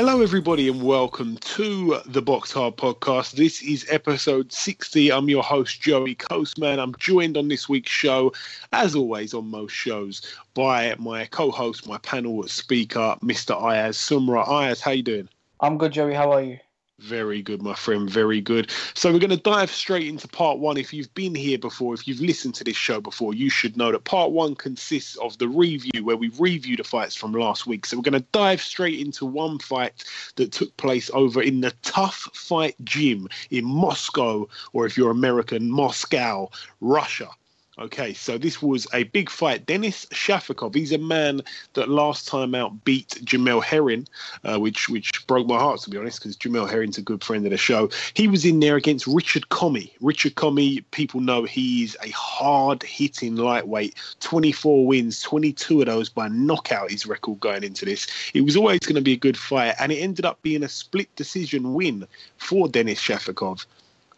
Hello, everybody, and welcome to the Box Hard Podcast. This is episode 60. I'm your host, Joey Coastman. I'm joined on this week's show, as always on most shows, by my co-host, my panel speaker, Mr. Ayaz Sumra. Ayaz, how you doing? I'm good, Joey. How are you? Very good, my friend. Very good. So we're going to dive straight into part one. If you've been here before, if you've listened to this show before, you should know that part one consists of the review where we review the fights from last week. So we're going to dive straight into one fight that took place over in the Tough Fight Gym in Moscow, or if you're American, Moscow, Russia. Okay, so this was a big fight. Denis Shafikov, he's a man that last time out beat Jamel Herring, uh, which which broke my heart to be honest, because Jamel Herring's a good friend of the show. He was in there against Richard Commey. Richard Commey, people know he's a hard hitting lightweight. 24 wins, 22 of those by knockout. His record going into this. It was always going to be a good fight, and it ended up being a split decision win for Denis Shafikov.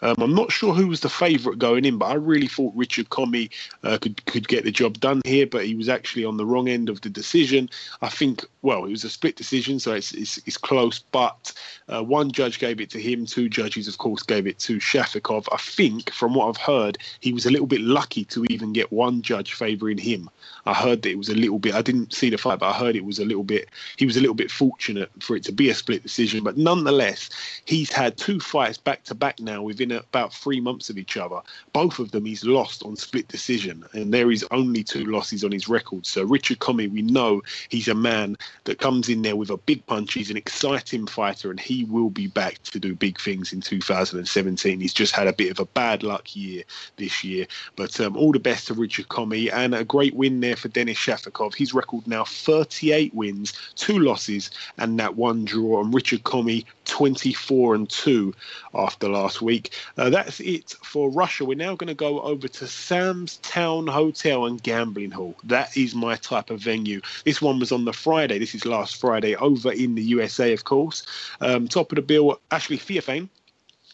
Um, I'm not sure who was the favourite going in, but I really thought Richard Commey uh, could could get the job done here, but he was actually on the wrong end of the decision. I think, well, it was a split decision, so it's it's, it's close, but uh, one judge gave it to him, two judges, of course, gave it to Shafikov. I think, from what I've heard, he was a little bit lucky to even get one judge favouring him. I heard that it was a little bit. I didn't see the fight, but I heard it was a little bit. He was a little bit fortunate for it to be a split decision, but nonetheless, he's had two fights back to back now within about three months of each other. Both of them he's lost on split decision, and there is only two losses on his record. So Richard Commey, we know he's a man that comes in there with a big punch. He's an exciting fighter, and he will be back to do big things in 2017. He's just had a bit of a bad luck year this year, but um, all the best to Richard Commey and a great win there for Denis Shafikov. His record now 38 wins, two losses, and that one draw. And Richard Commey 24 and 2 after last week. Uh, that's it for Russia. We're now going to go over to Sam's Town Hotel and Gambling Hall. That is my type of venue. This one was on the Friday. This is last Friday over in the USA, of course. Um, top of the bill, Ashley Theophane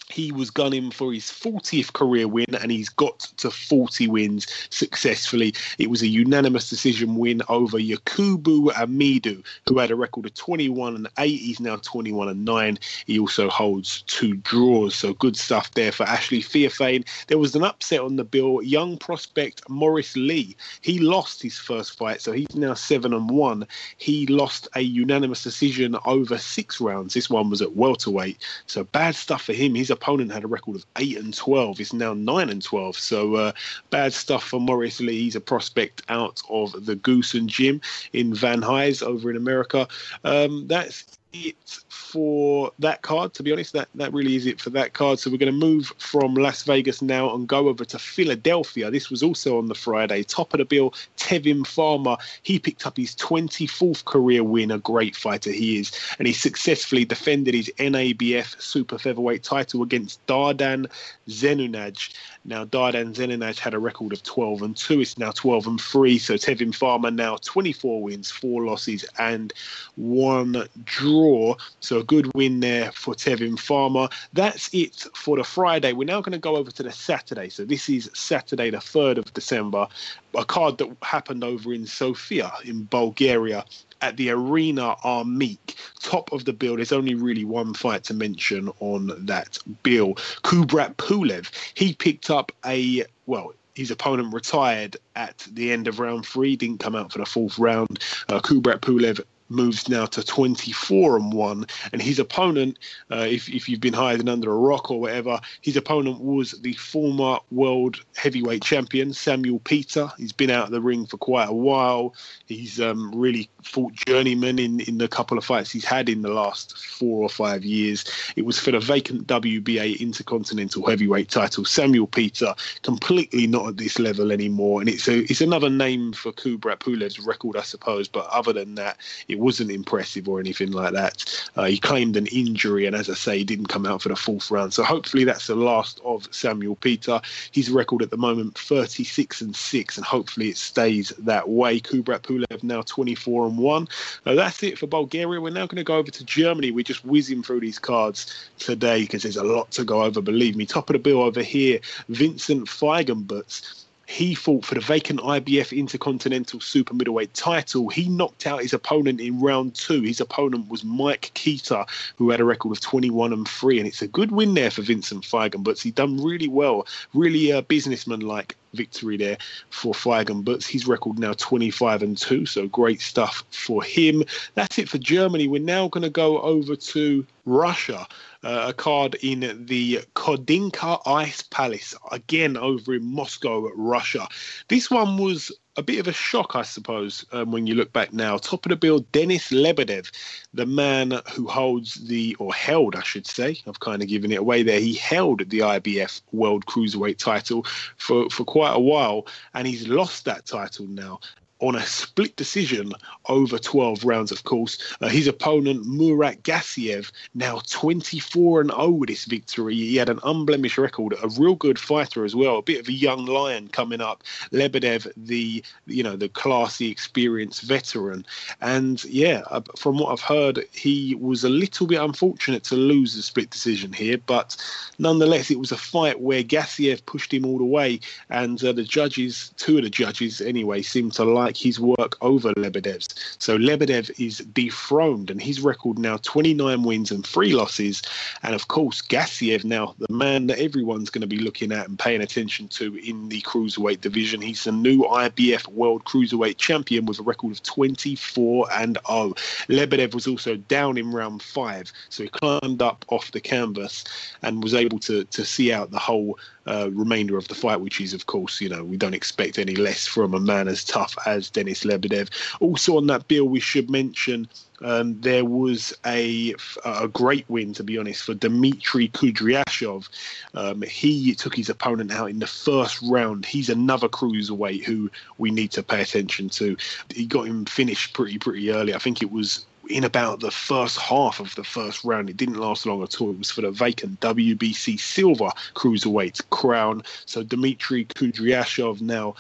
he was gunning for his 40th career win and he's got to 40 wins successfully. It was a unanimous decision win over Yakubu Amidu, who had a record of 21 and 8. He's now 21 and 9. He also holds two draws, so good stuff there for Ashley Theophane. There was an upset on the bill. Young prospect Morris Lee, he lost his first fight, so he's now 7 and 1. He lost a unanimous decision over six rounds. This one was at welterweight, so bad stuff for him. He's opponent had a record of eight and twelve. He's now nine and twelve. So uh, bad stuff for Morris Lee. He's a prospect out of the Goose and Gym in Van Nuys over in America. Um, that's it for that card. To be honest, that that really is it for that card. So we're going to move from Las Vegas now and go over to Philadelphia. This was also on the Friday. Top of the bill, Tevin Farmer. He picked up his 24th career win. A great fighter he is, and he successfully defended his NABF super featherweight title against Dardan Zenunaj. Now Dardan Zenunaj had a record of 12 and two. It's now 12 and three. So Tevin Farmer now 24 wins, four losses, and one draw. So a good win there for Tevin Farmer. That's it for the Friday. We're now going to go over to the Saturday. So this is Saturday, the 3rd of December, a card that happened over in Sofia in Bulgaria at the Arena Armeec. Top of the bill. There's only really one fight to mention on that bill. Kubrat Pulev. He picked up a well his opponent retired at the end of round three, didn't come out for the fourth round. Uh, Kubrat Pulev moves now to 24 and 1 and his opponent uh, if, if you've been hiding under a rock or whatever his opponent was the former world heavyweight champion samuel peter. He's been out of the ring for quite a while. He's um, really fought journeyman in, in the couple of fights he's had in the last four or five years. It was for the vacant wba intercontinental heavyweight title. Samuel peter completely not at this level anymore. And it's a, it's another name for kubrat pulev's record i suppose. But other than that it it wasn't impressive or anything like that. Uh, he claimed an injury, and as I say, he didn't come out for the fourth round. So hopefully that's the last of Samuel Peter. His record at the moment 36 and six, and hopefully it stays that way. Kubrat Pulev now 24 and one. Now that's it for Bulgaria. We're now going to go over to Germany. We're just whizzing through these cards today because there's a lot to go over. Believe me. Top of the bill over here, Vincent Feigenbutz he fought for the vacant IBF Intercontinental Super Middleweight title. He knocked out his opponent in round two. His opponent was Mike Keita, who had a record of 21 and 3. And it's a good win there for Vincent Feigenbutz. He done really well, really uh, businessman like victory there for Feigenbutz. His record now 25 and 2, so great stuff for him. That's it for Germany. We're now going to go over to Russia uh, a card in the Khodinka Ice Palace, again over in Moscow, Russia. This one was a bit of a shock, I suppose, um, when you look back now. Top of the bill, Denis Lebedev, the man who holds the, or held, I should say, I've kind of given it away there. He held the IBF World Cruiserweight title for, for quite a while, and he's lost that title now on a split decision over 12 rounds, of course. Uh, his opponent, Murat Gassiev, now 24 and 0 with this victory. He had an unblemished record, a real good fighter as well, a bit of a young lion coming up. Lebedev, the you know the classy, experienced veteran, and yeah, uh, from what I've heard, he was a little bit unfortunate to lose the split decision here, but nonetheless, it was a fight where Gassiev pushed him all the way, and uh, the judges, two of the judges anyway, seemed to like like his work over Lebedev's. So Lebedev is dethroned, and his record now 29 wins and three losses. And of course, Gassiev now the man that everyone's going to be looking at and paying attention to in the cruiserweight division. He's the new IBF World Cruiserweight Champion with a record of 24 and 0. Lebedev was also down in round five, so he climbed up off the canvas and was able to to see out the whole uh, remainder of the fight, which is, of course, you know, we don't expect any less from a man as tough as Denis Lebedev. Also on that bill, we should mention um, there was a, a great win, to be honest, for Dmitry Kudryashov. Um, he took his opponent out in the first round. He's another cruiserweight who we need to pay attention to. He got him finished pretty, pretty early. I think it was in about the first half of the first round. It didn't last long at all. It was for the vacant WBC Silver Cruiserweight crown. So Dmitry Kudryashov now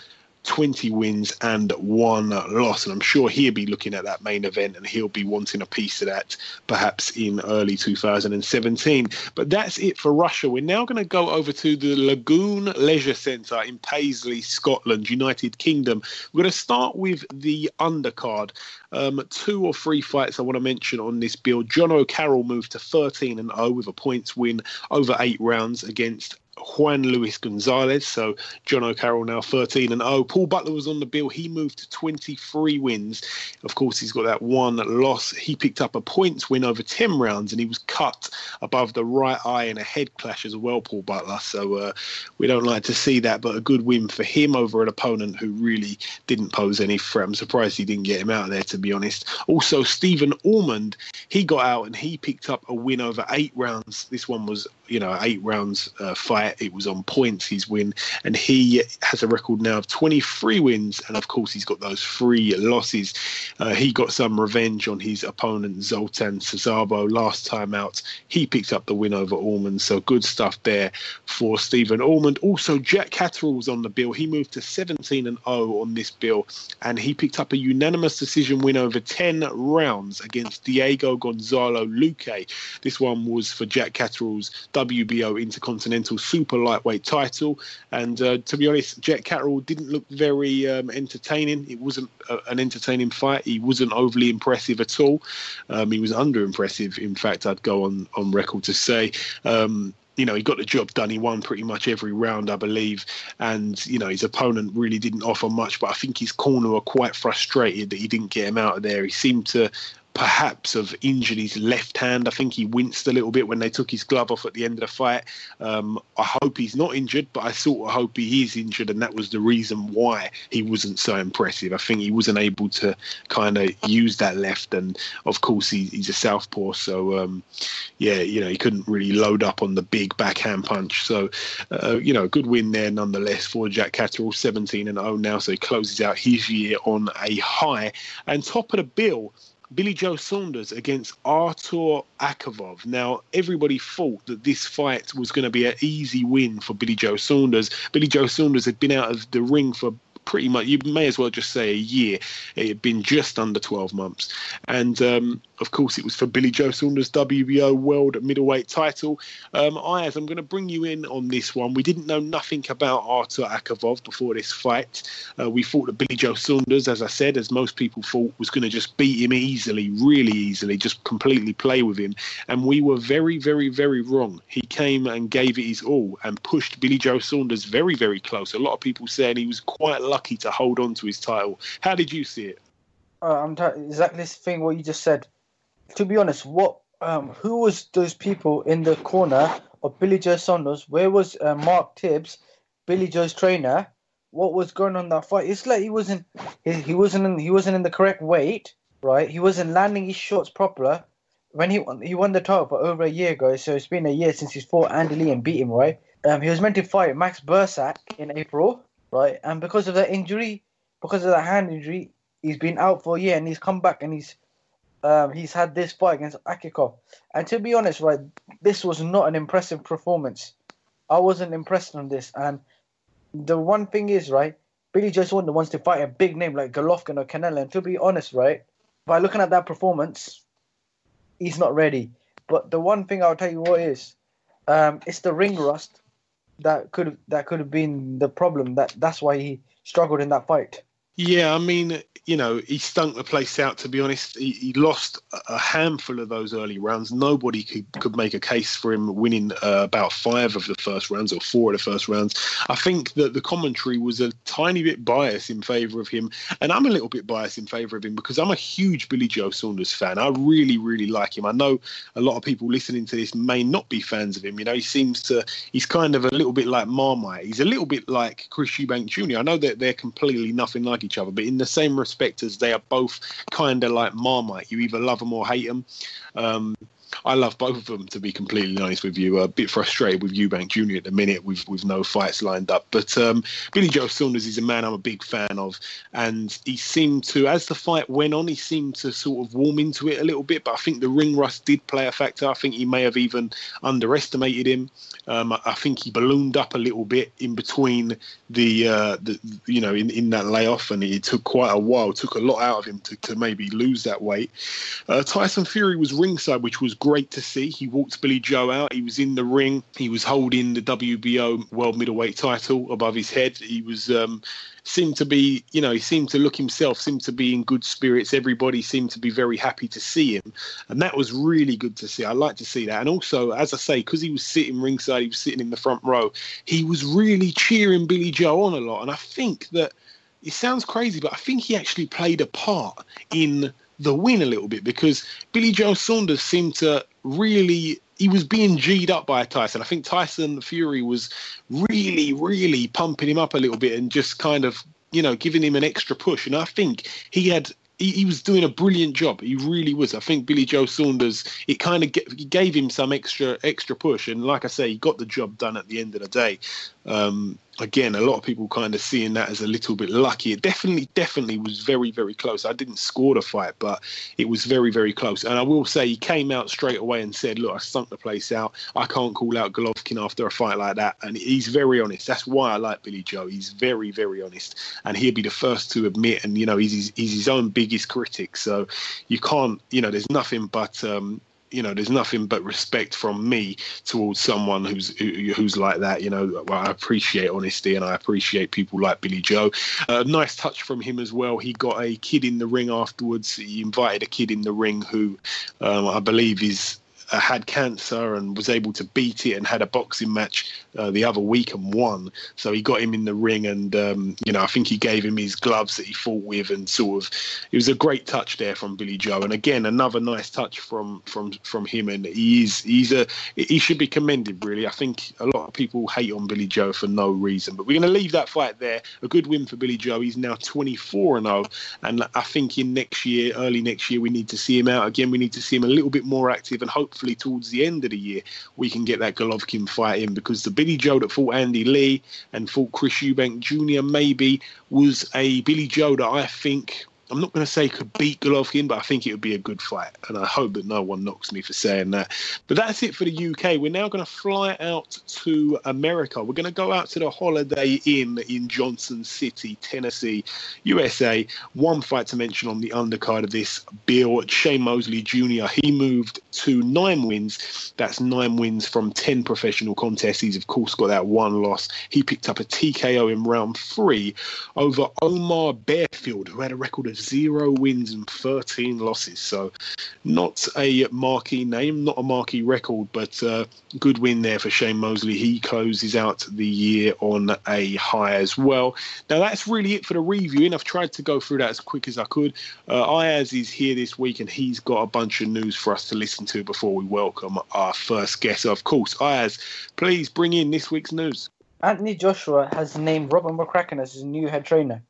20 wins and one loss. And I'm sure he'll be looking at that main event and he'll be wanting a piece of that perhaps in early 2017. But that's it for Russia. We're now going to go over to the Lagoon Leisure Centre in Paisley, Scotland, United Kingdom. We're going to start with the undercard. Um, two or three fights I want to mention on this bill. Jono Carroll moved to 13 and 0 with a points win over eight rounds against Juan Luis Gonzalez. So Jono Carroll now 13 and 0. Paul Butler was on the bill. He moved to 23 wins. Of course, he's got that one loss. He picked up a points win over 10 rounds and he was cut above the right eye in a head clash as well, Paul Butler. So uh, we don't like to see that, but a good win for him over an opponent who really didn't pose any threat. I'm surprised he didn't get him out there, to be honest. Also, Stephen Ormond, he got out and he picked up a win over eight rounds. This one was, you know, eight rounds uh, it was on points, his win. And he has a record now of 23 wins. And of course, he's got those three losses. Uh, he got some revenge on his opponent, Zoltan Cesaro, last time out. He picked up the win over Ormond. So good stuff there for Stephen Ormond. Also, Jack Catterall was on the bill. He moved to 17 and 0 on this bill. And he picked up a unanimous decision win over 10 rounds against Diego Gonzalo Luque. This one was for Jack Catterall's WBO Intercontinental Super lightweight title. And uh, to be honest, Jack Catterall didn't look very um, entertaining. It wasn't a, an entertaining fight. He wasn't overly impressive at all. Um, he was under impressive. In fact, I'd go on on record to say. Um, you know, he got the job done. He won pretty much every round, I believe. And, you know, his opponent really didn't offer much, but I think his corner were quite frustrated that he didn't get him out of there. He seemed to perhaps have injured his left hand. I think he winced a little bit when they took his glove off at the end of the fight. Um, I hope he's not injured, but I sort of hope he is injured, and that was the reason why he wasn't so impressive. I think he wasn't able to kind of use that left, and of course he, he's a southpaw, so um, yeah, you know he couldn't really load up on the big backhand punch. So uh, you know, good win there nonetheless for Jack Catterall, 17 and 0 now, so he closes out his year on a high. And top of the bill Billy Joe Saunders against Artur Akavov. Now, everybody thought that this fight was going to be an easy win for Billy Joe Saunders. Billy Joe Saunders had been out of the ring for pretty much, you may as well just say a year. It had been just under 12 months. And um, of course, it was for Billy Joe Saunders' WBO World Middleweight title. Um, Ayaz, I'm going to bring you in on this one. We didn't know nothing about Artur Akavov before this fight. Uh, we thought that Billy Joe Saunders, as I said, as most people thought, was going to just beat him easily, really easily, just completely play with him. And we were very, very, very wrong. He came and gave it his all and pushed Billy Joe Saunders very, very close. A lot of people saying he was quite lucky to hold on to his title. How did you see it? Uh, I'm t- exactly this thing what you just said to be honest, what um, who was those people in the corner of Billy Joe Saunders? Where was uh, Mark Tibbs, Billy Joe's trainer? What was going on that fight? It's like he wasn't he, he wasn't in, he wasn't in the correct weight, right? He wasn't landing his shots proper. When he won, he won the title for over a year ago, so it's been a year since he's fought Andy Lee and beat him, right? Um, he was meant to fight Max Bursak in April, right? And because of that injury, because of that hand injury, he's been out for a year, and he's come back and he's um, he's had this fight against Akavov. And to be honest, right, this was not an impressive performance. I wasn't impressed on this. And the one thing is, right, Billy Joe Saunders wants to fight a big name like Golovkin or Canelo. And to be honest, right, by looking at that performance, he's not ready. But the one thing I'll tell you what is, um, it's the ring rust that could that could have been the problem. That that's why he struggled in that fight. Yeah, I mean, you know, he stunk the place out. To be honest, he, he lost a handful of those early rounds. Nobody could, could make a case for him winning uh, about five of the first rounds or four of the first rounds. I think that the commentary was a tiny bit biased in favour of him, and I'm a little bit biased in favour of him because I'm a huge Billy Joe Saunders fan. I really, really like him. I know a lot of people listening to this may not be fans of him. You know, he seems to, he's kind of a little bit like Marmite. He's a little bit like Chris Eubank Jr. I know that they're completely nothing like each other, but in the same respect as they are both kind of like Marmite. You either love them or hate them. Um, I love both of them to be completely honest with you. A bit frustrated with Eubank Jr. at the minute with with no fights lined up. But um, Billy Joe Saunders is a man I'm a big fan of, and he seemed to, as the fight went on, he seemed to sort of warm into it a little bit. But I think the ring rust did play a factor. I think he may have even underestimated him. Um, I think he ballooned up a little bit in between the, uh, the you know, in, in that layoff, and it took quite a while. Took a lot out of him to, to maybe lose that weight. Uh, Tyson Fury was ringside, which was great to see. He walked Billy Joe out. He was in the ring. He was holding the WBO World Middleweight title above his head. He was um, seemed to be, you know, he seemed to look himself, seemed to be in good spirits. Everybody seemed to be very happy to see him, and that was really good to see. I like to see that. And also, as I say, because he was sitting ringside, he was sitting in the front row. He was really cheering Billy Joe on a lot, and I think that it sounds crazy, but I think he actually played a part in the win a little bit because Billy Joe Saunders seemed to really he was being G'd up by Tyson. I think Tyson Fury was really, really pumping him up a little bit and just kind of, you know, giving him an extra push. And I think he had he, he, was doing a brilliant job. He really was. I think Billy Joe Saunders it kind of gave him some extra extra push, and like I say, he got the job done at the end of the day. Um, again, a lot of people kind of seeing that as a little bit lucky. It definitely, definitely was very, very close. I didn't score the fight, but it was very, very close. And I will say he came out straight away and said, "Look, I sunk the place out. I can't call out Golovkin after a fight like that." And he's very honest. That's why I like Billy Joe. He's very, very honest, and he'll be the first to admit. And you know, he's his, he's his own biggest critic. So you can't, you know, there's nothing but um, you know, there's nothing but respect from me towards someone who's who, who's like that. You know, I appreciate honesty and I appreciate people like Billy Joe. A uh, nice touch from him as well. He got a kid in the ring afterwards. He invited a kid in the ring who um, I believe is uh, had cancer and was able to beat it and had a boxing match uh, the other week and won. So he got him in the ring and, um, you know, I think he gave him his gloves that he fought with and sort of, it was a great touch there from Billy Joe. And again, another nice touch from, from, from him. And he's, he's a, he should be commended really. I think a lot of people hate on Billy Joe for no reason, but we're going to leave that fight there. A good win for Billy Joe. He's now 24 and 0. And I think in next year, early next year, we need to see him out again. We need to see him a little bit more active and hope hopefully towards the end of the year we can get that Golovkin fight in because the Billy Joe that fought Andy Lee and fought Chris Eubank Jr. maybe was a Billy Joe that I think I'm not going to say could beat Golovkin, but I think it would be a good fight. And I hope that no one knocks me for saying that. But that's it for the UK. We're now going to fly out to America. We're going to go out to the Holiday Inn in Johnson City, Tennessee, USA. One fight to mention on the undercard of this bill Shane Mosley Jr. He moved to nine wins. That's nine wins from 10 professional contests. He's, of course, got that one loss. He picked up a TKO in round three over Omar Bearfield, who had a record of zero wins and 13 losses. So, not a marquee name, not a marquee record, but good win there for Shane Mosley. He closes out the year on a high as well. Now, that's really it for the reviewing. I've tried to go through that as quick as I could. Uh, Ayaz is here this week and he's got a bunch of news for us to listen to before we welcome our first guest. Of course, Ayaz, please bring in this week's news. Anthony Joshua has named Robert McCracken as his new head trainer.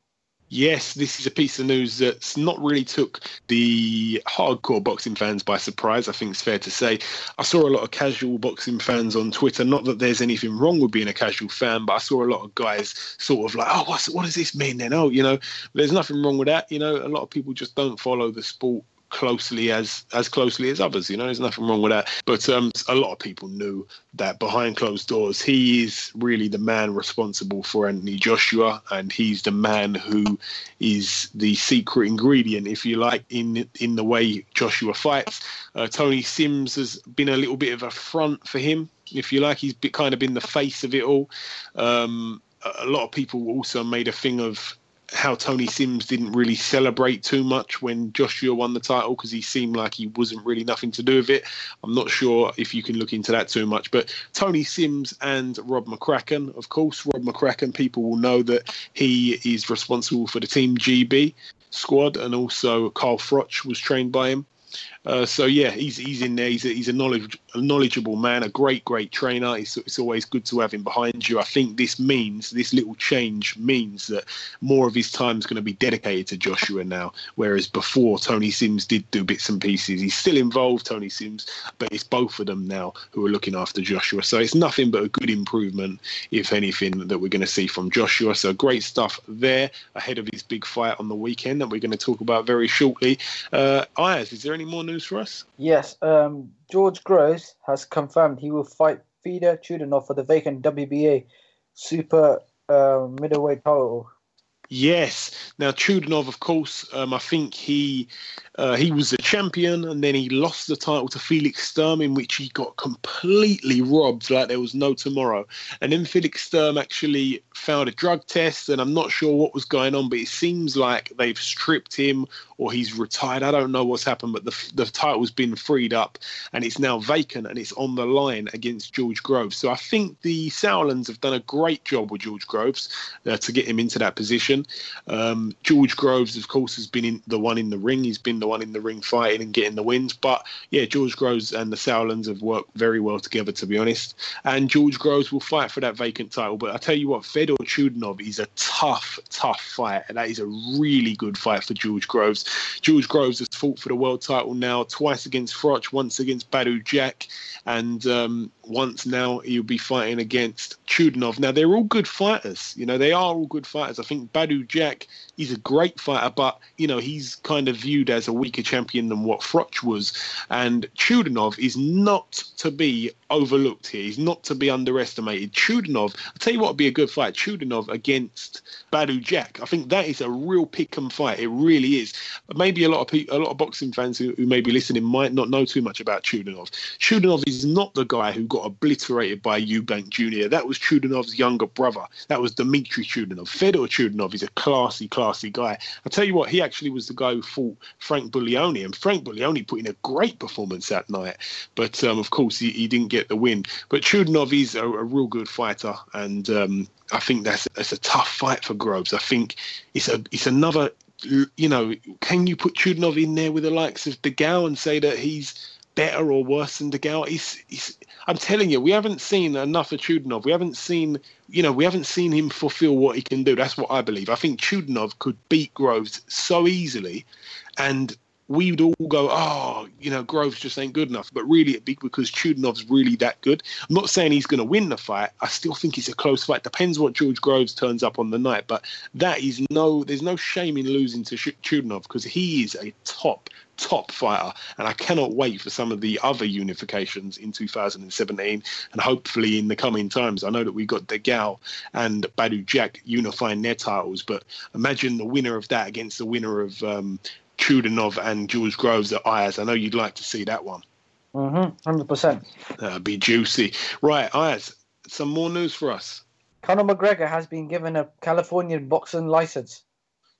Yes, this is a piece of news that's not really took the hardcore boxing fans by surprise. I think it's fair to say. I saw a lot of casual boxing fans on Twitter. Not that there's anything wrong with being a casual fan, but I saw a lot of guys sort of like, "Oh, what's what does this mean then?" Oh, you know, there's nothing wrong with that. You know, a lot of people just don't follow the sport closely as as closely as others. You know, there's nothing wrong with that. But um, a lot of people knew that behind closed doors, he is really the man responsible for Anthony Joshua, and he's the man who is the secret ingredient, if you like, in in the way Joshua fights. Uh, Tony Sims has been a little bit of a front for him, if you like. He's kind of been the face of it all. Um, a lot of people also made a thing of how Tony Sims didn't really celebrate too much when Joshua won the title because he seemed like he wasn't really nothing to do with it. I'm not sure if you can look into that too much, but Tony Sims and Rob McCracken, of course, Rob McCracken, people will know that he is responsible for the Team GB squad, and also Carl Froch was trained by him. Uh, so yeah, he's he's in there. He's a, he's a knowledge knowledgeable man, a great great trainer. It's, it's always good to have him behind you. I think this means this little change means that more of his time is going to be dedicated to Joshua now, whereas before Tony Sims did do bits and pieces. He's still involved, Tony Sims, but it's both of them now who are looking after Joshua. So it's nothing but a good improvement, if anything, that we're going to see from Joshua. So great stuff there ahead of his big fight on the weekend that we're going to talk about very shortly. Uh, Ayaz, is there any more news for us? Yes, um, George Groves has confirmed he will fight Fedor Chudinov for the vacant WBA super uh, middleweight title. Yes. Now Chudinov, of course, um, I think he uh, he was a champion, and then he lost the title to Felix Sturm, in which he got completely robbed, like there was no tomorrow. And then Felix Sturm actually found a drug test, and I'm not sure what was going on, but it seems like they've stripped him or he's retired. I don't know what's happened, but the the title's been freed up, and it's now vacant, and it's on the line against George Groves. So I think the Sauerlands have done a great job with George Groves uh, to get him into that position. Um, George Groves, of course, has been in the one in the ring. He's been the one in the ring fighting and getting the wins. But yeah, George Groves and the Sauerlands have worked very well together, to be honest. And George Groves will fight for that vacant title. But I tell you what, Fedor Chudinov is a tough, tough fight. And that is a really good fight for George Groves. George Groves has fought for the world title now twice against Froch, once against Badou Jack, and um, once now he'll be fighting against Chudinov. Now they're all good fighters. You know, they are all good fighters. I think Badou Jack he's a great fighter, but you know he's kind of viewed as a weaker champion than what Froch was. And Chudinov is not to be overlooked here. He's not to be underestimated. Chudinov, I'll tell you what would be a good fight. Chudinov against Badou Jack. I think that is a real pick and fight. It really is. Maybe a lot of people, a lot of boxing fans who, who may be listening might not know too much about Chudinov. Chudinov is not the guy who got obliterated by Eubank Jr. That was Chudinov's younger brother. That was Dmitry Chudinov. Fedor Chudinov is a classy, classy guy. I'll tell you what, he actually was the guy who fought Frank Buglioni, and Frank Buglioni put in a great performance that night. But um, of course, he, he, didn't get the win. But Chudinov is a, a real good fighter, and um, I think that's that's a tough fight for Groves. I think it's a it's another. You know, can you put Chudinov in there with the likes of DeGale and say that he's better or worse than DeGale? He's, he's, I'm telling you, we haven't seen enough of Chudinov. We haven't seen, you know, we haven't seen him fulfill what he can do. That's what I believe. I think Chudinov could beat Groves so easily, and we'd all go, oh, you know, Groves just ain't good enough. But really, it'd be because Chudinov's really that good. I'm not saying he's going to win the fight. I still think it's a close fight. Depends what George Groves turns up on the night. But that is no, there's no shame in losing to Chudinov because he is a top, top fighter. And I cannot wait for some of the other unifications in 2017 and hopefully in the coming times. I know that we got DeGale and Badou Jack unifying their titles, but imagine the winner of that against the winner of um, Chudinov and George Groves at Ayaz. I know you'd like to see that one. Mm-hmm, 100%. That'd be juicy. Right, Ayaz, some more news for us. Conor McGregor has been given a Californian boxing license.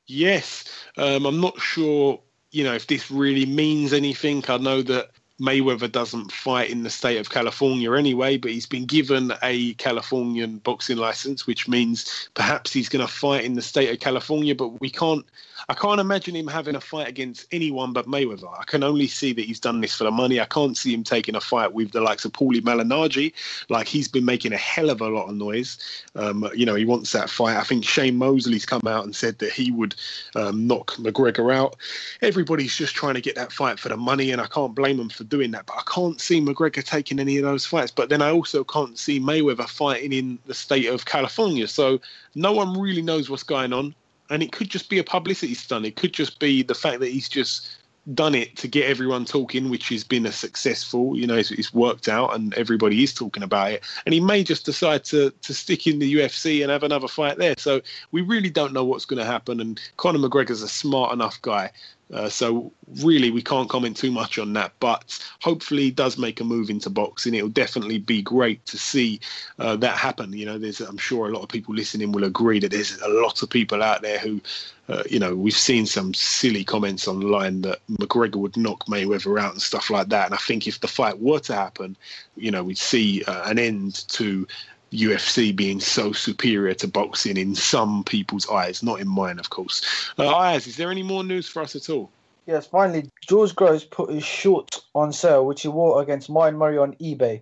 Yes, um, I'm not sure, you know, if this really means anything. I know that Mayweather doesn't fight in the state of California anyway, but he's been given a Californian boxing license, which means perhaps he's going to fight in the state of California. But we can't, I can't imagine him having a fight against anyone but Mayweather. I can only see that he's done this for the money. I can't see him taking a fight with the likes of Paulie Malignaggi. Like he's been making a hell of a lot of noise. Um, you know, he wants that fight. I think Shane Mosley's come out and said that he would um, knock McGregor out. Everybody's just trying to get that fight for the money, and I can't blame them for doing that. But I can't see McGregor taking any of those fights. But then I also can't see Mayweather fighting in the state of California. So no one really knows what's going on. And it could just be a publicity stunt. It could just be the fact that he's just done it to get everyone talking, which has been a successful. You know, it's, it's, worked out, and everybody is talking about it. And he may just decide to to stick in the UFC and have another fight there. So we really don't know what's going to happen. And Conor McGregor's a smart enough guy uh, so really, we can't comment too much on that. But hopefully, he does make a move into boxing. It'll definitely be great to see uh, that happen. You know, there's I'm sure a lot of people listening will agree that there's a lot of people out there who, uh, you know, we've seen some silly comments online that McGregor would knock Mayweather out and stuff like that. And I think if the fight were to happen, you know, we'd see uh, an end to UFC being so superior to boxing in some people's eyes, not in mine, of course. Uh, Ayaz, is there any more news for us at all? Yes, finally, George Groves put his short on sale, which he wore against Martin Murray on eBay.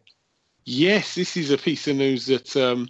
Yes, this is a piece of news that um,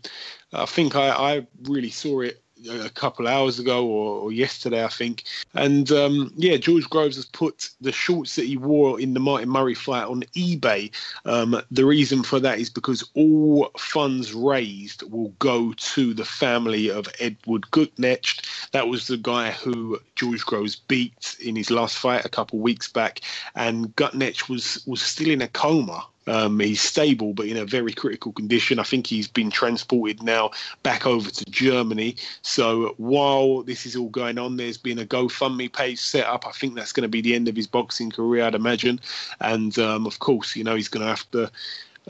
I think I, I really saw it a couple hours ago or, or, yesterday, I think. And um, yeah, George Groves has put the shorts that he wore in the Martin Murray fight on eBay. Um, the reason for that is because all funds raised will go to the family of Edward Gutknecht. That was the guy who George Groves beat in his last fight a couple weeks back, and Gutknecht was was still in a coma um, he's stable, but in a very critical condition. I think he's been transported now back over to Germany. So while this is all going on, there's been a GoFundMe page set up. I think that's going to be the end of his boxing career, I'd imagine. And um, of course, you know, he's going to have to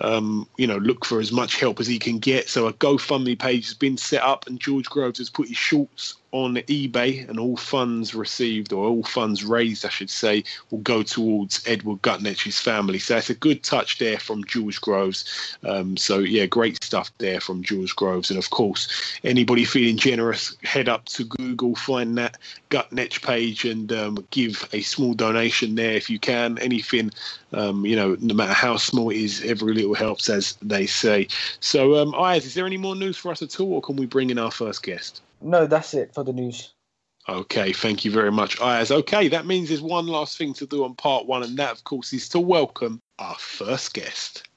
um, you know, look for as much help as he can get. So a GoFundMe page has been set up, and George Groves has put his shorts on eBay, and all funds received, or all funds raised, I should say, will go towards Edward Gutknecht's family. So it's a good touch there from George Groves. Um, so yeah, great stuff there from George Groves. And of course, anybody feeling generous, head up to Google, find that Gutnetch page, and um, give a small donation there if you can. Anything, um, you know, no matter how small it is, every little helps, as they say. So, um, Ayaz, is there any more news for us at all, or can we bring in our first guest? No, that's it for the news. Okay, thank you very much, Ayaz. Okay, that means there's one last thing to do on part one, and that, of course, is to welcome our first guest.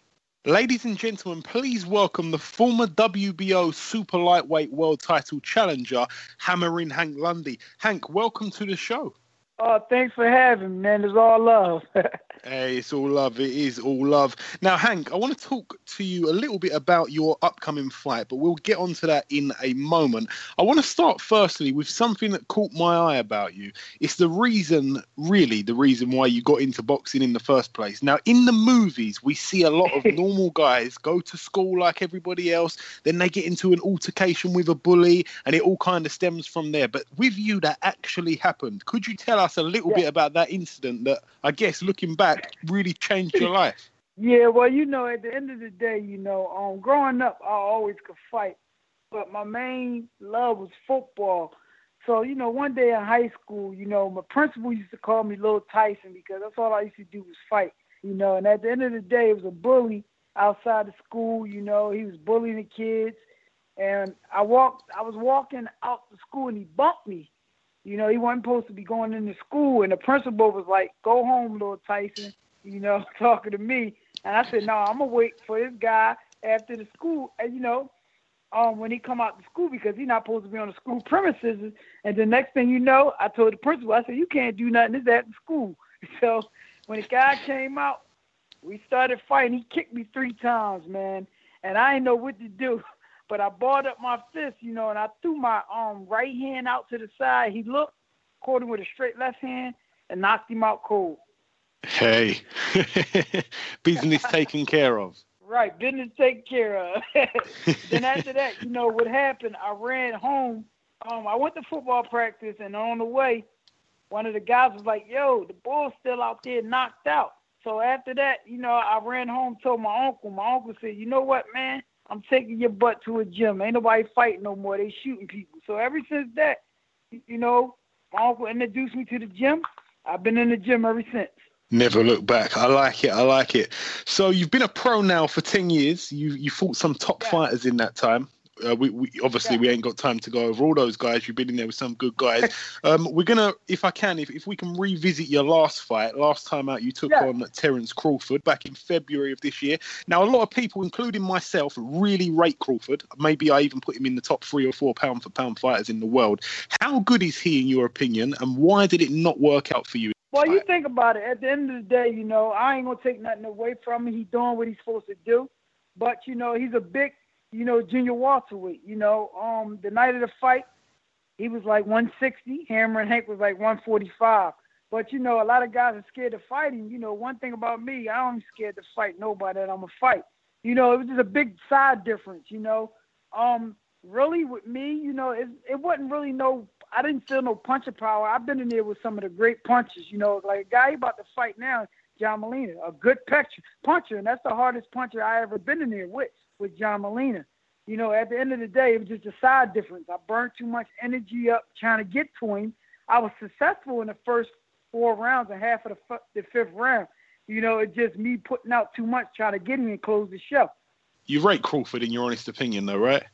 Ladies and gentlemen, please welcome the former WBO super lightweight world title challenger, Hammering Hank Lundy. Hank, welcome to the show. Oh, thanks for having me, man. It's all love. hey, it's all love. It is all love. Now, Hank, I want to talk to you a little bit about your upcoming fight, but we'll get onto that in a moment. I want to start firstly with something that caught my eye about you. It's the reason, really, the reason why you got into boxing in the first place. Now, in the movies, we see a lot of normal guys go to school like everybody else, then they get into an altercation with a bully, and it all kind of stems from there. But with you, that actually happened. Could you tell us? Us a little yeah. bit about that incident that I guess looking back really changed your life? Yeah, well, you know, at the end of the day, you know, um, growing up, I always could fight, but my main love was football. So, you know, one day in high school, you know, my principal used to call me Little Tyson because that's all I used to do was fight, you know. And at the end of the day, it was a bully outside of school, you know. He was bullying the kids, and I walked. I was walking out the school, and he bumped me, You know, he wasn't supposed to be going into school, and the principal was like, "Go home, little Tyson." You know, talking to me, and I said, "No, I'm gonna wait for this guy after the school." And you know, um, when he come out to school because he's not supposed to be on the school premises. And the next thing you know, I told the principal, I said, "You can't do nothing. This at school." So when the guy came out, we started fighting. He kicked me three times, man, and I didn't know what to do. But I balled up my fist, you know, and I threw my um right hand out to the side. He looked, caught him with a straight left hand, and knocked him out cold. Hey, business taken care of. Right, business taken care of. then after that, you know what happened? I ran home. Um, I went to football practice, and on the way, one of the guys was like, "Yo, the bull's still out there, knocked out." So after that, you know, I ran home, told my uncle. My uncle said, "You know what, man? I'm taking your butt to a gym. Ain't nobody fighting no more. They shooting people." So ever since that, you know, my uncle introduced me to the gym. I've been in the gym ever since. Never look back. I like it. I like it. So you've been a pro now for ten years. You you fought some top Yeah. fighters in that time. Uh, we, we obviously Yeah. we ain't got time to go over all those guys. You've been in there with some good guys. um, we're gonna, if I can, if, if we can revisit your last fight. Last time out, you took Yeah. on Terence Crawford back in February of this year. Now, a lot of people, including myself, really rate Crawford. Maybe I even put him in the top three or four pound for pound fighters in the world. How good is he, in your opinion, and why did it not work out for you? Well, you think about it. At the end of the day, you know, I ain't gonna take nothing away from him. He's doing what he's supposed to do. But you know, he's a big, you know, junior welterweight. You know, um, the night of the fight, he was like 160. Hammer and Hank was like 145. But you know, a lot of guys are scared of fighting. You know, one thing about me, I don't scared to fight nobody that I'm gonna fight. You know, it was just a big side difference. You know, um, really with me, you know, it it wasn't really no. I didn't feel no puncher power. I've been in there with some of the great punchers. You know, like a guy about to fight now, John Molina, a good puncher, puncher, and that's the hardest puncher I ever been in there with, with John Molina. You know, at the end of the day, it was just a side difference. I burned too much energy up trying to get to him. I was successful in the first four rounds and half of the, f- the fifth round. You know, it's just me putting out too much trying to get him and close the show. You rate Crawford in your honest opinion, though, right?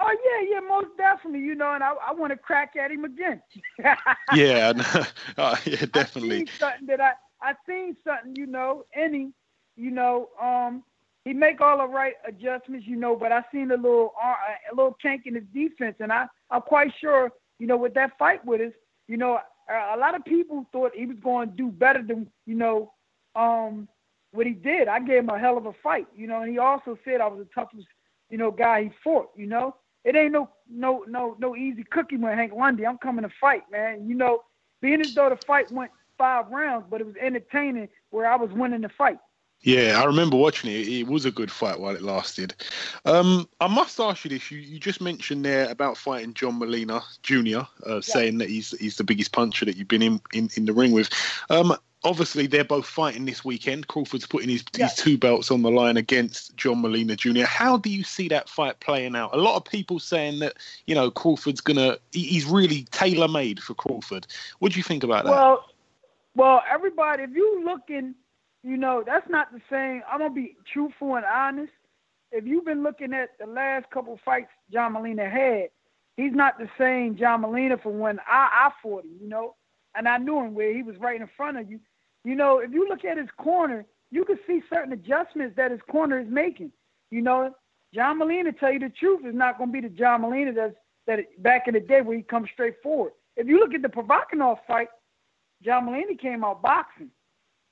Oh yeah, yeah, most definitely. You know, and I, I want to crack at him again. yeah, no, uh, yeah, definitely. I seen something that I I seen something, you know, any, you know, um, he make all the right adjustments, you know, but I seen a little uh, a little kink in his defense, and I I'm quite sure, you know, with that fight with us, you know, a, lot of people thought he was going to do better than you know, um, what he did. I gave him a hell of a fight, you know, and he also said I was the toughest, you know, guy he fought, you know. It ain't no no no no easy cookie with Hank Lundy. I'm coming to fight, man. You know, being as though the fight went five rounds, but it was entertaining where I was winning the fight. Yeah, I remember watching it. It was a good fight while it lasted. Um, I must ask you this: you, you just mentioned there about fighting John Molina Jr., uh, saying that he's he's the biggest puncher that you've been in in, in the ring with. Um, obviously, they're both fighting this weekend. Crawford's putting his, Yeah. his two belts on the line against John Molina Jr. How do you see that fight playing out? A lot of people saying that you know Crawford's gonna he, he's really tailor made for Crawford. What do you think about that? Well, well, everybody, if you looking, you know, that's not the same. I'm gonna be truthful and honest. If you've been looking at the last couple fights John Molina had, he's not the same John Molina from when I, I fought him, you know. And I knew him where he was right in front of you. You know, if you look at his corner, you can see certain adjustments that his corner is making. You know, John Molina, tell you the truth, is not going to be the John Molina that's that back in the day where he comes straight forward. If you look at the Provodnikov fight, John Molina came out boxing.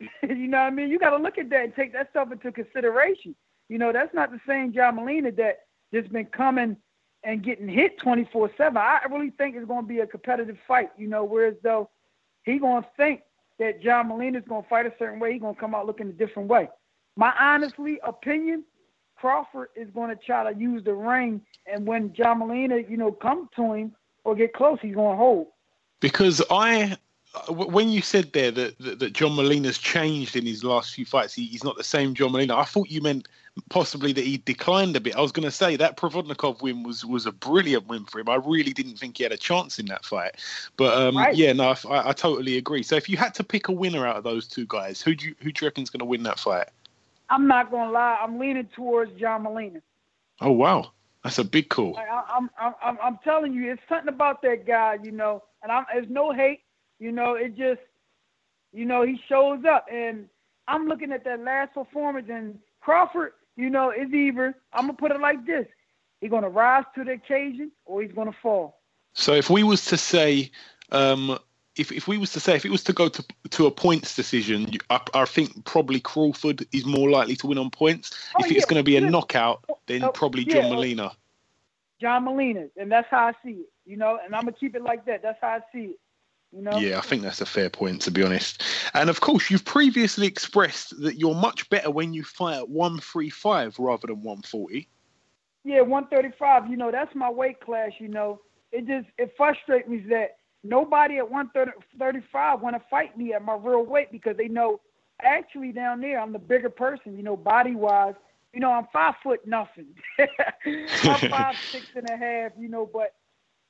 you know what I mean? You got to look at that and take that stuff into consideration. You know, that's not the same John Molina that just been coming and getting hit 24 7. I really think it's going to be a competitive fight, you know, whereas though he going to think that John Molina's going to fight a certain way, he's going to come out looking a different way. My honestly opinion, Crawford is going to try to use the ring, and when John Molina, you know, come to him or get close, he's going to hold. Because I, when you said there that, that, that John Molina's changed in his last few fights, he, he's not the same John Molina. I thought you meant possibly that he declined a bit. I was going to say that Provodnikov win was was a brilliant win for him. I really didn't think he had a chance in that fight. But um, Right. yeah, no, I, I totally agree. So if you had to pick a winner out of those two guys, who do you who do you reckon's going to win that fight? I'm not going to lie, I'm leaning towards John Molina. Oh wow, that's a big call. I, I'm, I'm, I'm, I'm telling you, it's something about that guy. You know, And I'm there's no hate, you know. It just, you know, he shows up, and I'm looking at that last performance, and Crawford, you know, is either I'm gonna put it like this: he's gonna rise to the occasion, or he's gonna fall. So if we was to say, um, if if we was to say, if it was to go to to a points decision, I, I think probably Crawford is more likely to win on points. Oh, if it's going to be a knockout, then Oh, probably yeah, John oh, Molina. John Molina, and that's how I see it, you know. And I'm gonna keep it like that. That's how I see it, you know. Yeah, I think that's a fair point to be honest. And of course, you've previously expressed that you're much better when you fight at 135 rather than 140. Yeah, 135. You know, that's my weight class. You know, it just it frustrates me that nobody at 135 want to fight me at my real weight because they know actually down there I'm the bigger person. You know, body wise. You know, I'm five foot nothing. I'm five six and a half. You know, but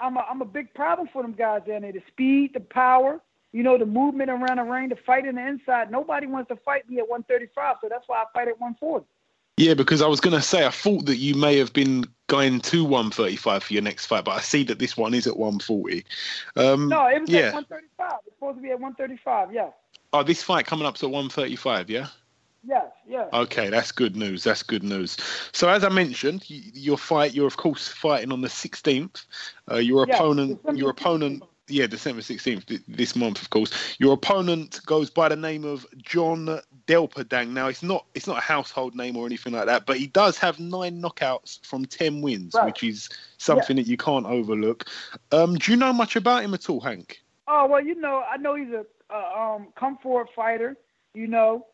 I'm a I'm a big problem for them guys down there. The speed, the power. You know, the movement around the ring, the fight in the inside. Nobody wants to fight me at 135, so that's why I fight at 140. Yeah, because I was going to say I thought that you may have been going to 135 for your next fight, but I see that this one is at 140. Um, No, it was yeah. at 135. It's supposed to be at 135. Yes, Oh, this fight coming up to 135, yeah? Yes, yes. Okay, that's good news. That's good news. So, as I mentioned, your fight, you're of course fighting on the 16th. Uh, your Yes, opponent, December your 16th. opponent, yeah, December 16th th- this month, of course. Your opponent goes by the name of John Delpadang. Now, it's not it's not a household name or anything like that, but he does have nine knockouts from 10 wins, Right. which is something that you can't overlook. Um, do you know much about him at all, Hank? Oh well, you know, I know he's a, a um come forward fighter. You know,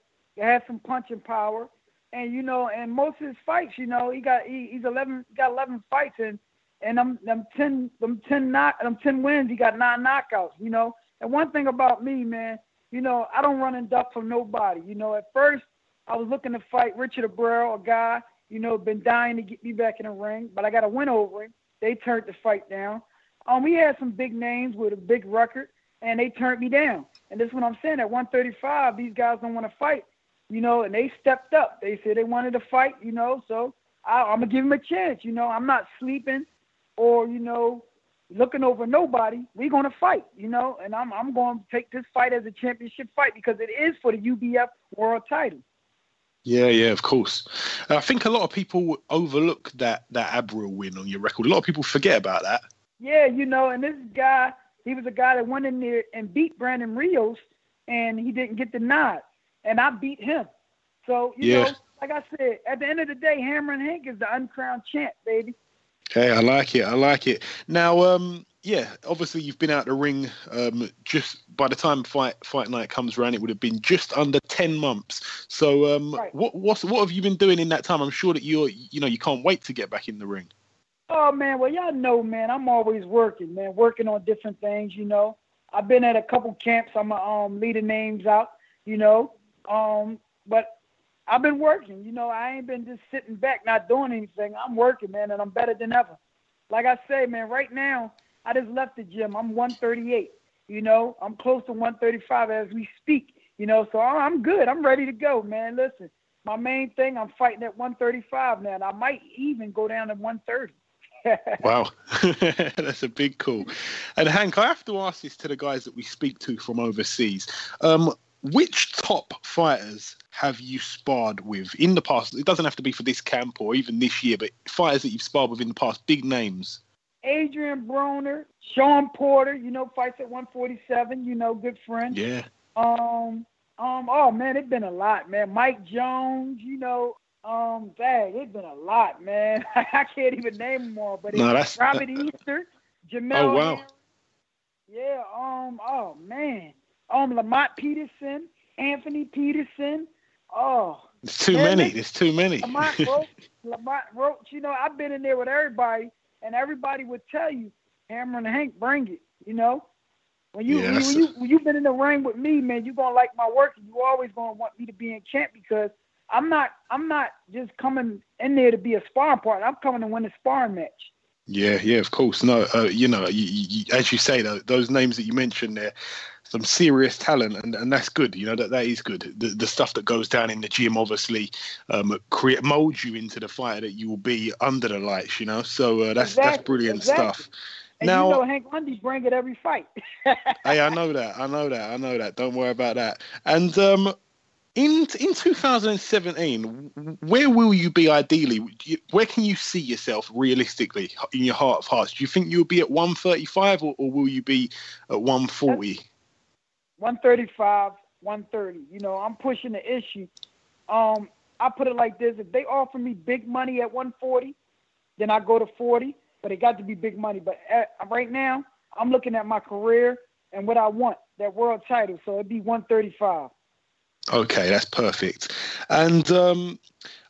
has some punching power, and you know, and most of his fights, you know, he got he, he's eleven got eleven fights, and and them them ten them ten knock them ten wins, he got nine knockouts. You know, and one thing about me, man, you know, I don't run and duck from nobody. You know, at first I was looking to fight Richard Abril, a guy, you know, been dying to get me back in the ring, but I got a win over him. They turned the fight down. Um, we had some big names with a big record, and they turned me down. And this is what I'm saying. At 135, these guys don't want to fight, you know, and they stepped up. They said they wanted to fight, you know, so I, I'm gonna give them a chance. You know, I'm not sleeping or you know looking over nobody. We're gonna fight, you know, and I'm I'm going to take this fight as a championship fight because it is for the UBF world title. Yeah, yeah, of course. I think a lot of people overlook that that Abril win on your record. A lot of people forget about that. Yeah, you know, and this guy, he was a guy that went in there and beat Brandon Rios, and he didn't get the nod, and I beat him. So you Yeah. know, like I said, at the end of the day, Hammer and Hank is the uncrowned champ, baby. Hey, I like it. I like it. Now, um, yeah, obviously you've been out the ring. Um, just by the time fight fight night comes around, it would have been just under ten months. So, um, Right. what what's, what have you been doing in that time? I'm sure that you're you know you can't wait to get back in the ring. Oh man, well y'all know, man, I'm always working, man, working on different things, you know. I've been at a couple camps. I'm um leading names out, you know. Um, but I've been working, you know. I ain't been just sitting back, not doing anything. I'm working, man, and I'm better than ever. Like I say, man, right now I just left the gym. I'm 138. You know, I'm close to 135 as we speak. You know, so I'm good. I'm ready to go, man. Listen, my main thing, I'm fighting at 135 now. And I might even go down to 130. Wow, that's a big call. And Hank, I have to ask this to the guys that we speak to from overseas. Um, which top fighters have you sparred with in the past? It doesn't have to be for this camp or even this year, but fighters that you've sparred with in the past, big names. Adrian Broner, Shawn Porter, you know, fights at 147, you know, good friend. Yeah. Um, um, oh man, it's been a lot, man. Mike Jones, you know, um, dang, it's been a lot, man. I can't even name them all, but it's No, Robert Easter, Jamel. Oh, wow. Harris. Yeah, um, oh man, um, Lamont Peterson, Anthony Peterson. Oh, it's too Man, many. There's too many. Lamont Roach, Lamont Roach, you know, I've been in there with everybody, and everybody would tell you, Hammer and Hank, bring it. You know, when you, you, when, you when you've been in the ring with me, man, you're gonna like my work, and you always gonna want me to be in camp because I'm not, I'm not just coming in there to be a sparring partner. I'm coming to win a sparring match. Yeah, yeah, of course. No, uh, you know, you, you, as you say, though, those names that you mentioned there, some serious talent, and, and that's good. You know that that is good. The the stuff that goes down in the gym, obviously, um, create molds you into the fighter that you will be under the lights. You know, so uh, that's that's brilliant exactly. stuff. And Now- you know Hank Lundy bring it every fight. hey, I know that. I know that. I know that. Don't worry about that. And um, in in 2017, where will you be ideally? Where can you see yourself realistically in your heart of hearts? Do you think you'll be at 135 or, or will you be at 140? 135, 130. You know, I'm pushing the issue. Um, I put it like this: if they offer me big money at 140, then I go to 40. But it got to be big money. But at, right now, I'm looking at my career and what I want that world title. So it'd be 135. Okay, that's perfect. And um,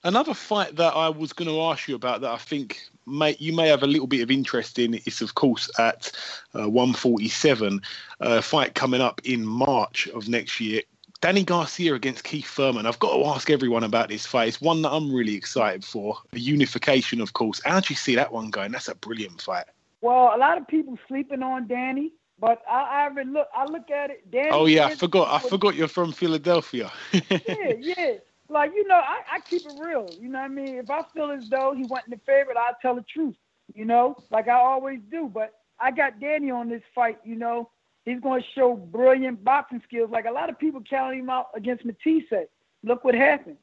another fight that I was going to ask you about that I think may, you may have a little bit of interest in is, of course, at uh, 147, a fight coming up in March of next year. Danny Garcia against Keith Thurman. I've got to ask everyone about this fight. It's one that I'm really excited for. A unification, of course. How do you see that one going? That's a brilliant fight. Well, a lot of people sleeping on Danny, but I, I haven't look. I look at it. Danny. Oh yeah, I forgot. I forgot you're from Philadelphia. yeah, yeah. Like you know, I, I keep it real. You know what I mean? If I feel as though he wasn't the favorite, I'll tell the truth. You know, like I always do. But I got Danny on this fight. You know, he's going to show brilliant boxing skills. Like a lot of people counting him out against Matthysse. Look what happened.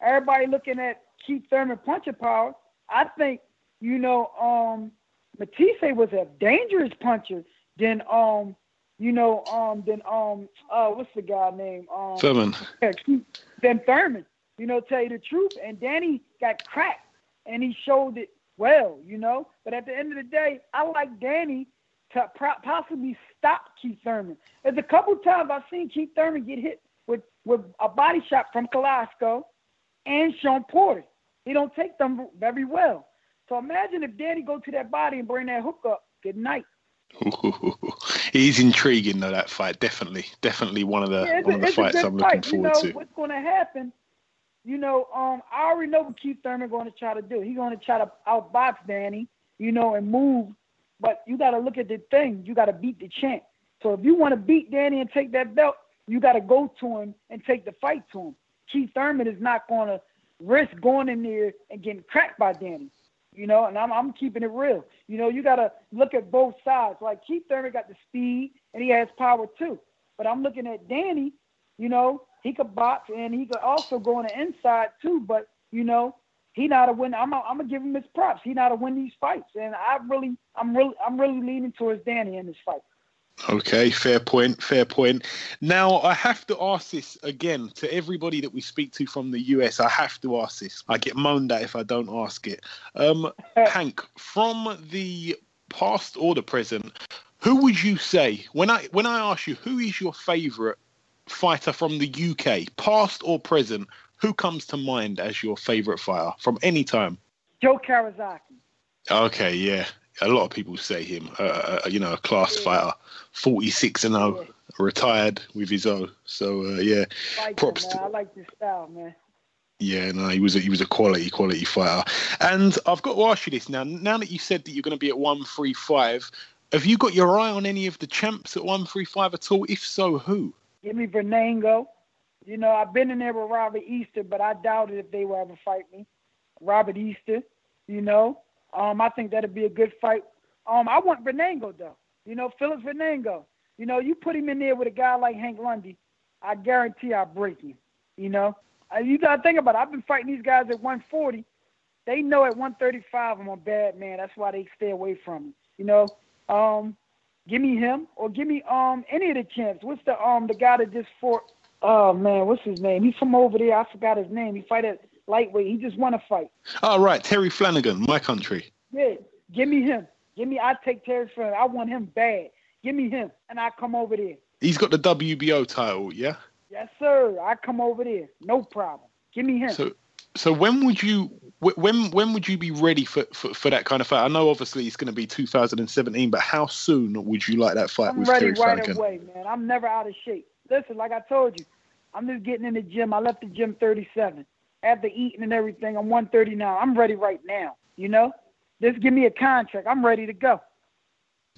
Everybody looking at Keith Thurman punching power. I think you know, um, Matthysse was a dangerous puncher. Then um, you know, um, then um, uh, what's the guy name? Um, Thurman. Then Thurman, you know, tell you the truth. And Danny got cracked, and he showed it well, you know. But at the end of the day, I like Danny to pro- possibly stop Keith Thurman. There's a couple times I've seen Keith Thurman get hit with, with a body shot from Collazo and Shawn Porter. He don't take them very well. So imagine if Danny go to that body and bring that hook up. Good night. it is intriguing though that fight. Definitely, definitely one of the Yeah, one a, of the fights I'm looking fight. forward you know, to. What's going to happen? You know, um, I already know what Keith Thurman going to try to do. He's going to try to outbox Danny, you know, and move. But you got to look at the thing. You got to beat the champ. So if you want to beat Danny and take that belt, you got to go to him and take the fight to him. Keith Thurman is not going to risk going in there and getting cracked by Danny. You know, and I'm I'm keeping it real. You know, you gotta look at both sides. Like Keith Thurman got the speed and he has power too. But I'm looking at Danny, you know, he could box and he could also go on the inside too. But you know, he not a win. I'm a, I'm gonna give him his props. He not a win these fights, and I really, I'm really, I'm really leaning towards Danny in this fight. Okay, fair point, fair point. Now, I have to ask this again to everybody that we speak to from the US. I have to ask this. I get moaned at if I don't ask it. Um, Hank, from the past or the present, who would you say when I when I ask you who is your favourite fighter from the UK, past or present? Who comes to mind as your favourite fighter from any time? Joe Calzaghe. Okay, yeah. A lot of people say him. Uh, you know, a class Yeah. fighter, forty-six and zero, Yeah. retired with his own. So uh, yeah, Like Props him, to-. I like this style, man. yeah. No, he was a, he was a quality quality fighter. And I've got to ask you this now. Now that you said that you're going to be at one three five, have you got your eye on any of the champs at one three five at all? If so, who? Give me Vernango. You know, I've been in there with Robert Easter, but I doubted if they would ever fight me. Robert Easter, you know. Um, I think that'd be a good fight. Um, I want Vernango though. You know, Phillips Vernango. You know, you put him in there with a guy like Hank Lundy, I guarantee I'll break him. You know, you gotta think about it. I've been fighting these guys at 140. They know at 135 I'm a bad man. That's why they stay away from me. You know, um, give me him or give me um any of the champs. What's the um the guy that just fought? Oh man, what's his name? He's from over there. I forgot his name. He fight at lightweight. He just won a fight. All right, Terry Flanagan, my country. Yeah, give me him. Give me. I take Terry Flynn. I want him bad. Give me him, and I come over there. He's got the WBO title, yeah. Yes, sir. I come over there. No problem. Give me him. So, so when would you when when would you be ready for, for, for that kind of fight? I know obviously it's going to be 2017, but how soon would you like that fight I'm with ready Terry right Flanagan? away, man. I'm never out of shape. Listen, like I told you, I'm just getting in the gym. I left the gym 37. After eating and everything, I'm 139. I'm ready right now. You know, just give me a contract. I'm ready to go.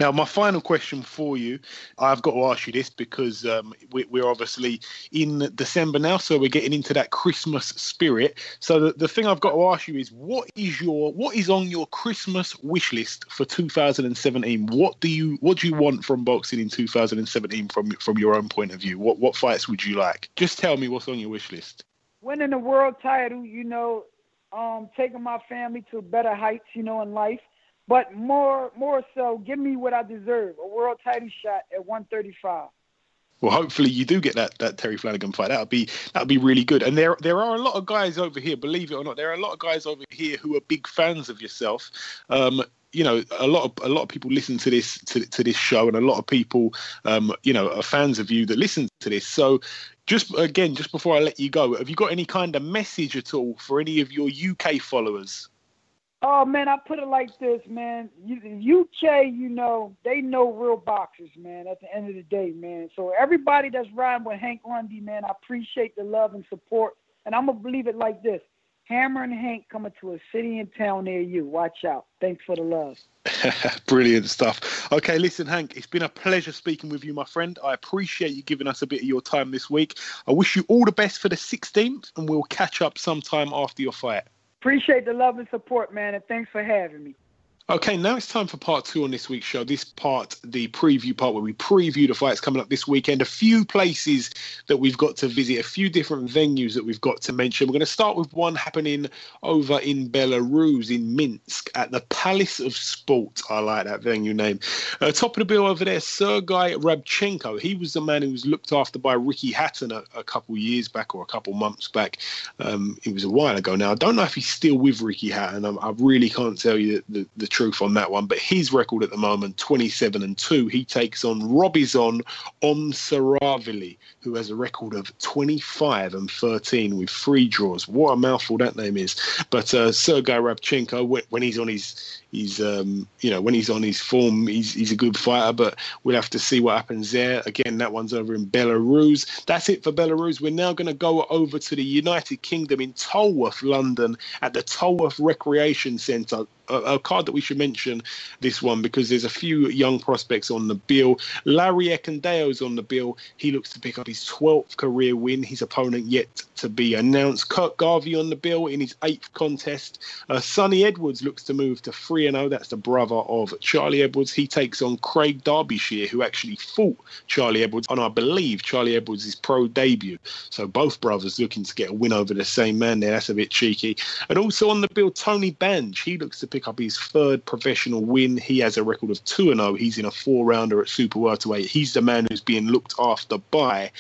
Now, my final question for you, I've got to ask you this because um, we, we're obviously in December now, so we're getting into that Christmas spirit. So the, the thing I've got to ask you is, what is your what is on your Christmas wish list for 2017? What do you what do you want from boxing in 2017 from from your own point of view? What what fights would you like? Just tell me what's on your wish list. Winning the world title, you know, um, taking my family to better heights, you know, in life but more more so, give me what I deserve: a world title shot at 135. Well, hopefully you do get that that Terry Flanagan fight. That'd be that'd be really good. And there there are a lot of guys over here, believe it or not, there are a lot of guys over here who are big fans of yourself. Um, you know, a lot of a lot of people listen to this to, to this show, and a lot of people, um, you know, are fans of you that listen to this. So, just again, just before I let you go, have you got any kind of message at all for any of your UK followers? Oh man, I put it like this, man. UK, you know, they know real boxers, man. At the end of the day, man. So everybody that's riding with Hank Lundy, man, I appreciate the love and support. And I'm gonna believe it like this: Hammer and Hank coming to a city and town near you. Watch out. Thanks for the love. Brilliant stuff. Okay, listen, Hank, it's been a pleasure speaking with you, my friend. I appreciate you giving us a bit of your time this week. I wish you all the best for the 16th, and we'll catch up sometime after your fight. Appreciate the love and support, man, and thanks for having me. Okay, now it's time for part two on this week's show. This part, the preview part, where we preview the fights coming up this weekend. A few places that we've got to visit, a few different venues that we've got to mention. We're going to start with one happening over in Belarus, in Minsk, at the Palace of Sport. I like that venue name. Uh, top of the bill over there, Sergei Rabchenko. He was the man who was looked after by Ricky Hatton a, a couple years back or a couple months back. Um, it was a while ago now. I don't know if he's still with Ricky Hatton. I, I really can't tell you the, the, the truth on that one. But his record at the moment, 27 and 2. He takes on Robizon Omsarashvili, who has a record of 25 and 13 with three draws. What a mouthful that name is. But uh, Sergei Rabchenko, when he's on his he's um, you know when he's on his form, he's he's a good fighter. But we'll have to see what happens there. Again, that one's over in Belarus. That's it for Belarus. We're now going to go over to the United Kingdom in Tolworth, London, at the Tolworth Recreation Centre a, card that we should mention this one because there's a few young prospects on the bill. Larry Ekundayo's on the bill. He looks to pick up his 12th career win. His opponent yet to be announced. Kurt Garvey on the bill in his eighth contest. Uh, Sonny Edwards looks to move to 3 0. That's the brother of Charlie Edwards. He takes on Craig Derbyshire, who actually fought Charlie Edwards on, I believe, Charlie Edwards' pro debut. So both brothers looking to get a win over the same man there. That's a bit cheeky. And also on the bill, Tony Bange. He looks to pick pick up his third professional win. He has a record of 2 0. He's in a four rounder at super welterweight. He's the man who's being looked after by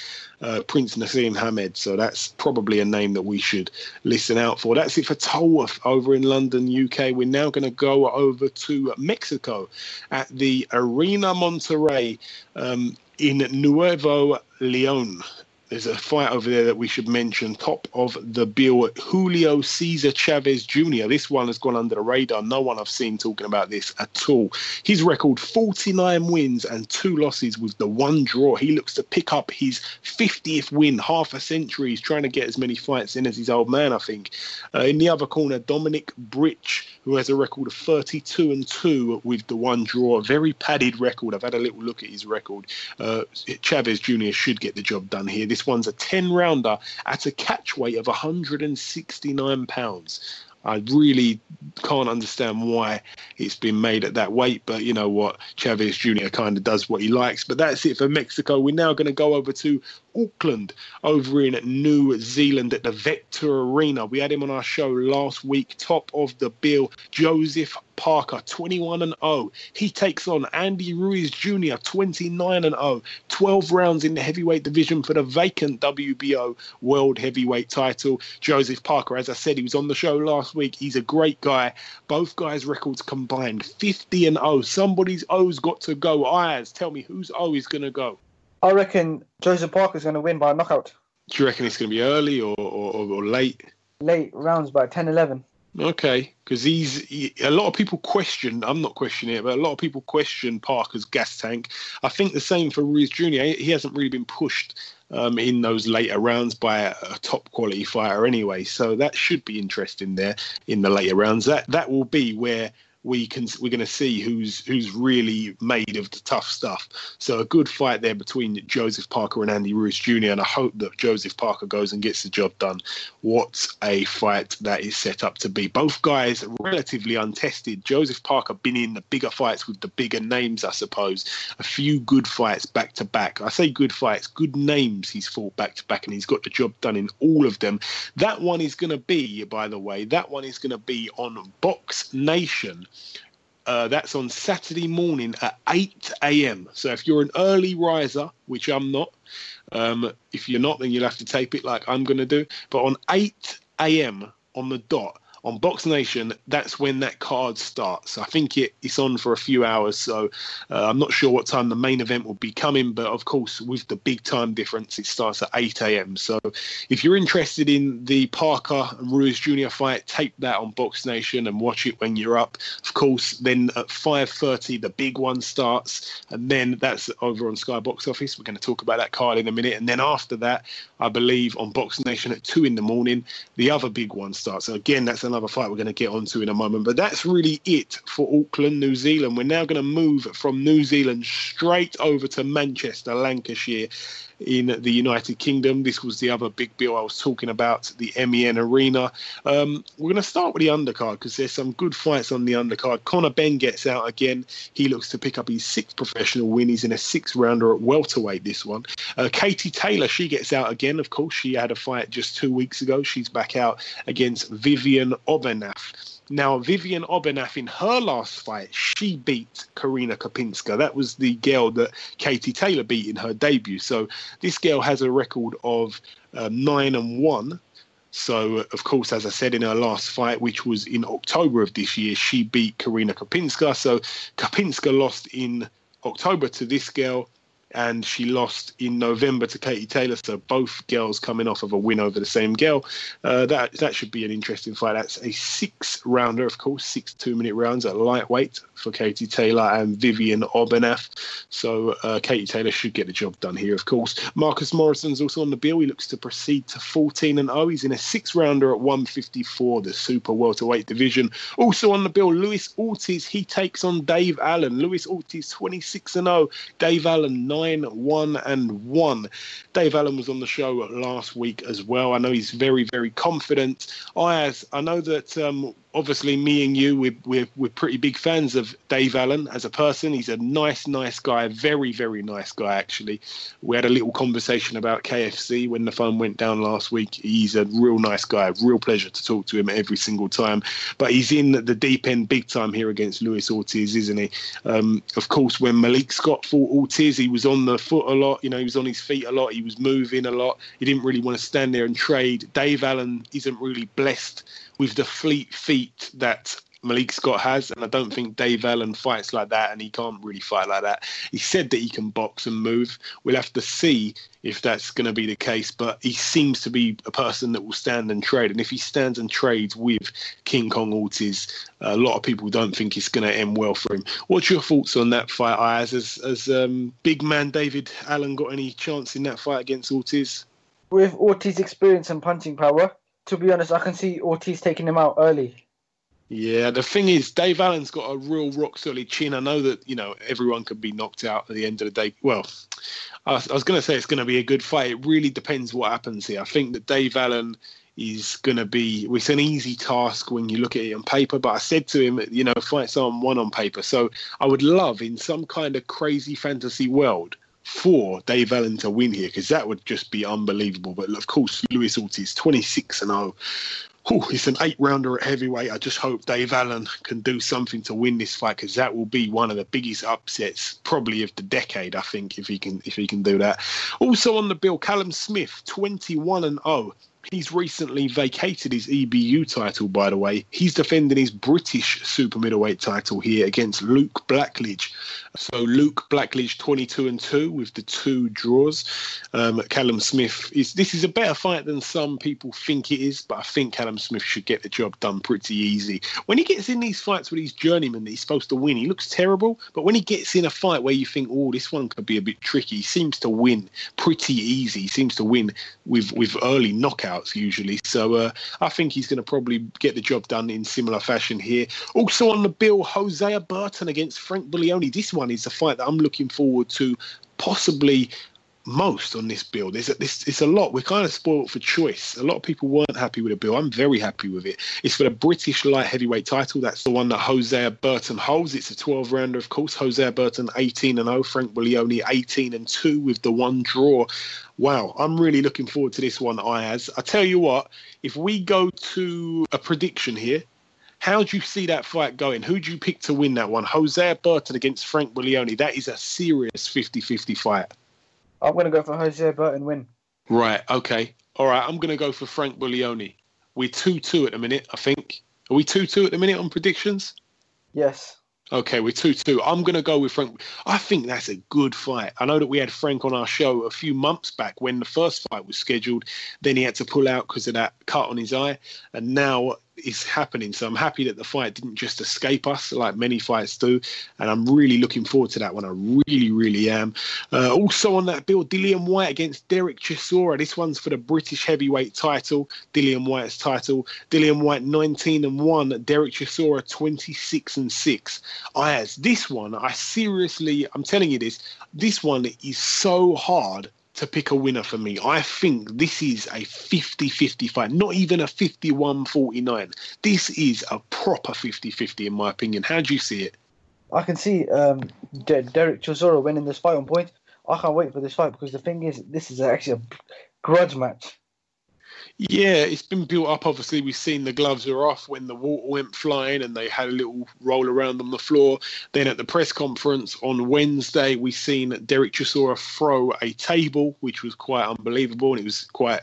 uh, Prince Naseem Hamed. So that's probably a name that we should listen out for. That's it for Tolworth over in London, UK. We're now going to go over to Mexico at the Arena Monterrey um, in Nuevo Leon. There's a fight over there that we should mention. Top of the bill, Julio Cesar Chavez Jr. This one has gone under the radar. No one I've seen talking about this at all. His record 49 wins and two losses with the one draw. He looks to pick up his 50th win, half a century. He's trying to get as many fights in as his old man, I think. Uh, in the other corner, Dominic Britsch, who has a record of 32 and 2 with the one draw. A very padded record. I've had a little look at his record. Uh, Chavez Jr. should get the job done here. This this one's a 10 rounder at a catch weight of 169 pounds. I really can't understand why it's been made at that weight, but you know what? Chavez Jr. kind of does what he likes. But that's it for Mexico. We're now going to go over to Auckland over in New Zealand at the Vector Arena. We had him on our show last week, top of the bill. Joseph Parker, 21 and 0. He takes on Andy Ruiz Jr., 29 and 0. 12 rounds in the heavyweight division for the vacant WBO World Heavyweight title. Joseph Parker, as I said, he was on the show last week. He's a great guy. Both guys' records combined 50 and 0. Somebody's O's got to go. Ayaz, tell me whose O is going to go. I reckon Joseph Parker's going to win by a knockout. Do you reckon it's going to be early or, or, or late? Late rounds, by 10 11. Okay, because he's he, a lot of people question. I'm not questioning it, but a lot of people question Parker's gas tank. I think the same for Ruiz Jr. He hasn't really been pushed um, in those later rounds by a, a, top quality fighter anyway, so that should be interesting there in the later rounds. That that will be where we can we're going to see who's who's really made of the tough stuff. So a good fight there between Joseph Parker and Andy Ruiz Jr. And I hope that Joseph Parker goes and gets the job done. What a fight that is set up to be. Both guys relatively untested. Joseph Parker been in the bigger fights with the bigger names, I suppose. A few good fights back to back. I say good fights, good names. He's fought back to back, and he's got the job done in all of them. That one is going to be, by the way, that one is going to be on Box Nation. Uh, that's on Saturday morning at 8 a.m. So if you're an early riser, which I'm not, um, if you're not, then you'll have to tape it like I'm going to do. But on 8 a.m. on the dot, on Box Nation, that's when that card starts. I think it, it's on for a few hours, so uh, I'm not sure what time the main event will be coming, but of course, with the big time difference, it starts at 8 a.m. So if you're interested in the Parker and Ruiz Jr. fight, tape that on Box Nation and watch it when you're up. Of course, then at 5:30, the big one starts, and then that's over on Sky Box Office. We're going to talk about that card in a minute, and then after that, I believe on Box Nation at two in the morning, the other big one starts. So again, that's another fight we're going to get onto in a moment. But that's really it for Auckland, New Zealand. We're now going to move from New Zealand straight over to Manchester, Lancashire in the United Kingdom. This was the other big bill I was talking about, the MEN Arena. Um, we're going to start with the undercard because there's some good fights on the undercard. Conor Benn gets out again. He looks to pick up his sixth professional win. He's in a six rounder at welterweight, this one. Uh, Katie Taylor, she gets out again. Of course, she had a fight just two weeks ago. She's back out against Vivian Obenauf. Now, Vivian Obenauf, in her last fight, she beat Karina Kopinska. That was the girl that Katie Taylor beat in her debut. So this girl has a record of um, nine and one. So, of course, as I said in her last fight, which was in October of this year, she beat Karina Kopinska. So Kopinska lost in October to this girl and she lost in November to Katie Taylor. So both girls coming off of a win over the same girl. Uh, that that should be an interesting fight. That's a six rounder, of course, six two minute rounds at lightweight for Katie Taylor and Vivian Obenauf. So uh, Katie Taylor should get the job done here, of course. Marcus Morrison's also on the bill. He looks to proceed to 14 and 0. He's in a six rounder at 154, the super welterweight division. Also on the bill, Luis Ortiz. He takes on Dave Allen. Luis Ortiz 26 and 0. Dave Allen 9 nine, one, and one. Dave Allen was on the show last week as well. I know he's very, very confident. I, I know that um, obviously me and you we're, we're, we're pretty big fans of dave allen as a person. He's a nice nice guy very very nice guy actually. We had a little conversation about kfc when the phone went down last week. He's a real nice guy real pleasure to talk to him every single time. But he's in the deep end big time here against luis ortiz isn't he? Um, of course when malik scott fought ortiz he was on the foot a lot. You know he was on his feet a lot. He was moving a lot. He didn't really want to stand there and trade. Dave allen isn't really blessed with the fleet feet that Malik Scott has, and I don't think Dave Allen fights like that, and he can't really fight like that. He said that he can box and move. We'll have to see if that's going to be the case, but he seems to be a person that will stand and trade. And if he stands and trades with King Kong Ortiz, a lot of people don't think it's going to end well for him. What's your thoughts on that fight, Ayaz? Has, has um, big man David Allen got any chance in that fight against Ortiz? With Ortiz's experience and punching power, to be honest, I can see Ortiz taking him out early. Yeah, the thing is, Dave Allen's got a real rock solid chin. I know that you know everyone can be knocked out at the end of the day. Well, I was, was going to say it's going to be a good fight. It really depends what happens here. I think that Dave Allen is going to be. It's an easy task when you look at it on paper. But I said to him, you know, fights aren't one on paper. So I would love in some kind of crazy fantasy world for Dave Allen to win here because that would just be unbelievable. But of course, Luis Ortiz, 26 and 0. Oh, it's an eight rounder at heavyweight. I just hope Dave Allen can do something to win this fight because that will be one of the biggest upsets probably of the decade. I think if he can if he can do that. Also on the bill, Callum Smith, 21 and 0. He's recently vacated his EBU title, by the way. He's defending his British super middleweight title here against Luke Blackledge. So Luke Blackledge 22 and 2 with the two draws. Um, Callum Smith is this is a better fight than some people think it is, but I think Callum Smith should get the job done pretty easy. When he gets in these fights with these journeymen that he's supposed to win, he looks terrible. But when he gets in a fight where you think, oh, this one could be a bit tricky, he seems to win pretty easy. He seems to win with with early knockouts knockouts usually. So uh, I think he's going to probably get the job done in similar fashion here. Also on the bill, Hosea Burton against Frank Buglioni. This one is a fight that I'm looking forward to, possibly most on this bill. There's a, this, it's a lot. We're kind of spoiled for choice. A lot of people weren't happy with the bill. I'm very happy with it. It's for the British light heavyweight title. That's the one that Hosea Burton holds. It's a 12 rounder, of course. Hosea Burton 18 and 0. Frank Buglioni 18 and 2 with the one draw. Wow, I'm really looking forward to this one, Ayaz. I tell you what, if we go to a prediction here, how do you see that fight going? Who do you pick to win that one? Hosea Burton against Frank Buglioni. That is a serious 50 50 fight. I'm going to go for Jose Burton win. Right. Okay. All right. I'm going to go for Frank Buglioni. We're two two at the minute. I think. Are we two two at the minute on predictions? Yes. Okay, we're 2 2. I'm going to go with Frank. I think that's a good fight. I know that we had Frank on our show a few months back when the first fight was scheduled. Then he had to pull out because of that cut on his eye. And now is happening. So I'm happy that the fight didn't just escape us like many fights do, and I'm really looking forward to that one. I really, really am. Uh, also on that bill, Dillian Whyte against Derek Chisora. This one's for the British heavyweight title. Dillian Whyte's title. Dillian Whyte 19 and one. Derek Chisora 26 and six. I as this one, I seriously, I'm telling you this. This one is so hard to pick a winner for me. I think this is a 50 50 fight, not even a 51 49. This is a proper 50 50, in my opinion. How do you see it? I can see um, De- Derek Chisora winning this fight on point. I can't wait for this fight because the thing is, this is actually a grudge match. Yeah, it's been built up. Obviously, we've seen the gloves are off when the water went flying and they had a little roll around on the floor. Then at the press conference on Wednesday, we seen Derek Chisora throw a table, which was quite unbelievable, and it was quite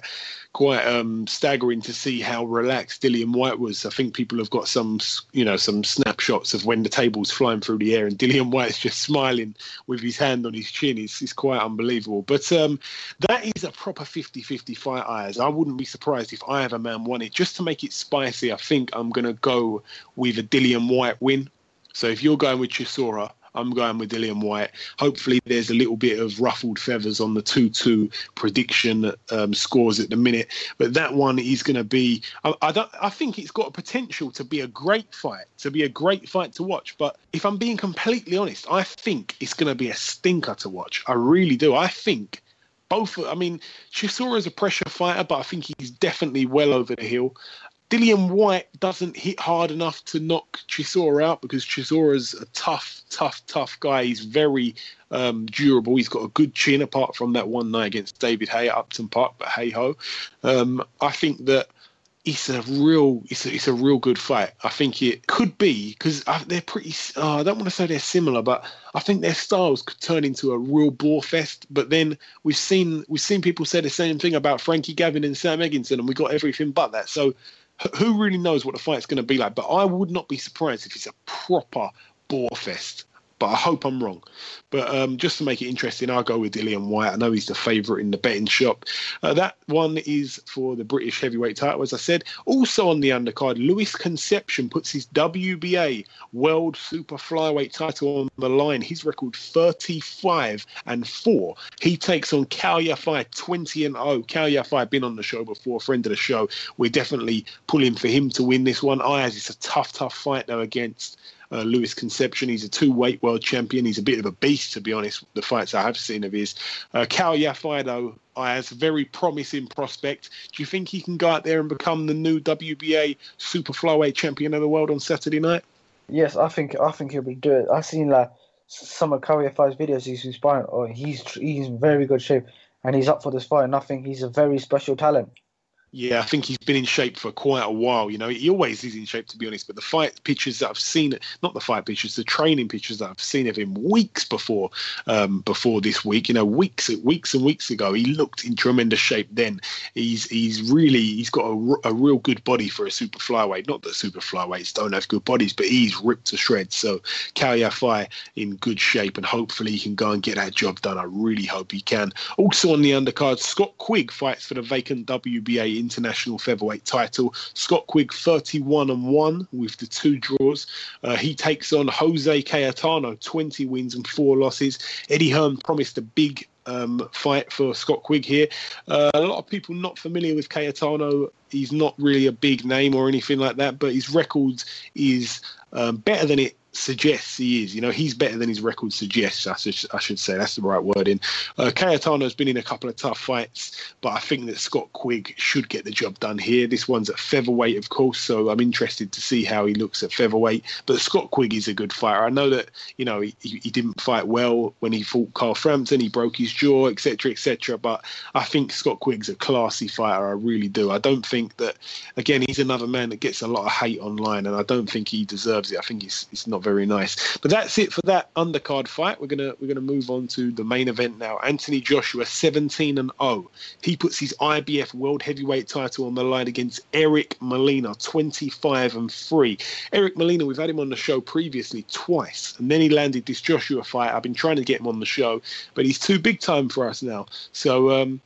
quite um, staggering to see how relaxed Dillian Whyte was. I think people have got some, you know, some snapshots of when the table's flying through the air and Dillian Whyte's just smiling with his hand on his chin. It's, it's quite unbelievable. But um, that is a proper 50-50 fight, Ayaz. I wouldn't be surprised if I have a man won it. Just to make it spicy, I think I'm going to go with a Dillian Whyte win. So if you're going with Chisora, I'm going with Dillian Whyte. Hopefully, there's a little bit of ruffled feathers on the 2 2 prediction um, scores at the minute. But that one is going to be, I, I, I think it's got a potential to be a great fight, to be a great fight to watch. But if I'm being completely honest, I think it's going to be a stinker to watch. I really do. I think both. I mean, Chisora is a pressure fighter, but I think he's definitely well over the hill. Dillian Whyte doesn't hit hard enough to knock Chisora out because Chisora's a tough, tough, tough guy. He's very um, durable. He's got a good chin apart from that one night against David Haye at Upton Park, but hey ho. Um, I think that it's a real it's a, it's a real good fight. I think it could be because they're pretty. Uh, I don't want to say they're similar, but I think their styles could turn into a real bore fest. But then we've seen we've seen people say the same thing about Frankie Gavin and Sam Eggington, and we got everything but that. So who really knows what the fight's going to be like? But I would not be surprised if it's a proper bore fest but I hope I'm wrong. But um, just to make it interesting, I'll go with Dillian Whyte. I know he's the favourite in the betting shop. Uh, that one is for the British heavyweight title, as I said. Also on the undercard, Luis Concepcion puts his WBA World Super Flyweight title on the line. His record 35 and 4. He takes on Kal Yafai 20 and 0. Kal Yafai been on the show before, friend of the show. We're definitely pulling for him to win this one. I, as it's a tough, tough fight though against uh, Luis Concepcion. He's a two weight world champion. He's a bit of a beast, to be honest, the fights I have seen of his. Uh, Kal Yafai, though, has a very promising prospect. Do you think he can go out there and become the new WBA super flyweight champion of the world on Saturday night? Yes, I think I think he'll be do it. I've seen like some of Kal Yafai's videos. He's inspiring. Oh, he's he's in very good shape, and he's up for this fight. And I think he's a very special talent. Yeah, I think he's been in shape for quite a while. You know, he always is in shape, to be honest. But the fight pictures that I've seen, not the fight pictures, the training pictures that I've seen of him weeks before, um, before this week. You know, weeks, weeks and weeks ago, he looked in tremendous shape. Then he's he's really he's got a, a real good body for a super flyweight. Not that super flyweights don't have good bodies, but he's ripped to shreds. So Kal Yafai in good shape, and hopefully he can go and get that job done. I really hope he can. Also on the undercard, Scott Quigg fights for the vacant WBA international featherweight title. Scott Quigg 31 and 1 with the two draws. Uh, he takes on Jose Cayetano, 20 wins and four losses. Eddie Hearn promised a big um, fight for Scott Quigg here. Uh, a lot of people not familiar with Cayetano. He's not really a big name or anything like that, but his record is um, better than it suggests he is. You know, he's better than his record suggests. I should, I should say that's the right wording. Uh, Cayetano's been in a couple of tough fights, but I think that Scott Quigg should get the job done here. This one's at featherweight, of course, so I'm interested to see how he looks at featherweight. But Scott Quigg is a good fighter. I know that you know he, he didn't fight well when he fought Carl Frampton. He broke his jaw, etc., etc. But I think Scott Quigg's a classy fighter. I really do. I don't think that. Again, he's another man that gets a lot of hate online, and I don't think he deserves it. I think it's it's not very nice. But that's it for that undercard fight. We're gonna we're gonna move on to the main event now. Anthony Joshua, 17 and 0. He puts his IBF World Heavyweight title on the line against Eric Molina, 25 and 3. Eric Molina, we've had him on the show previously twice, and then he landed this Joshua fight. I've been trying to get him on the show, but he's too big time for us now. So um,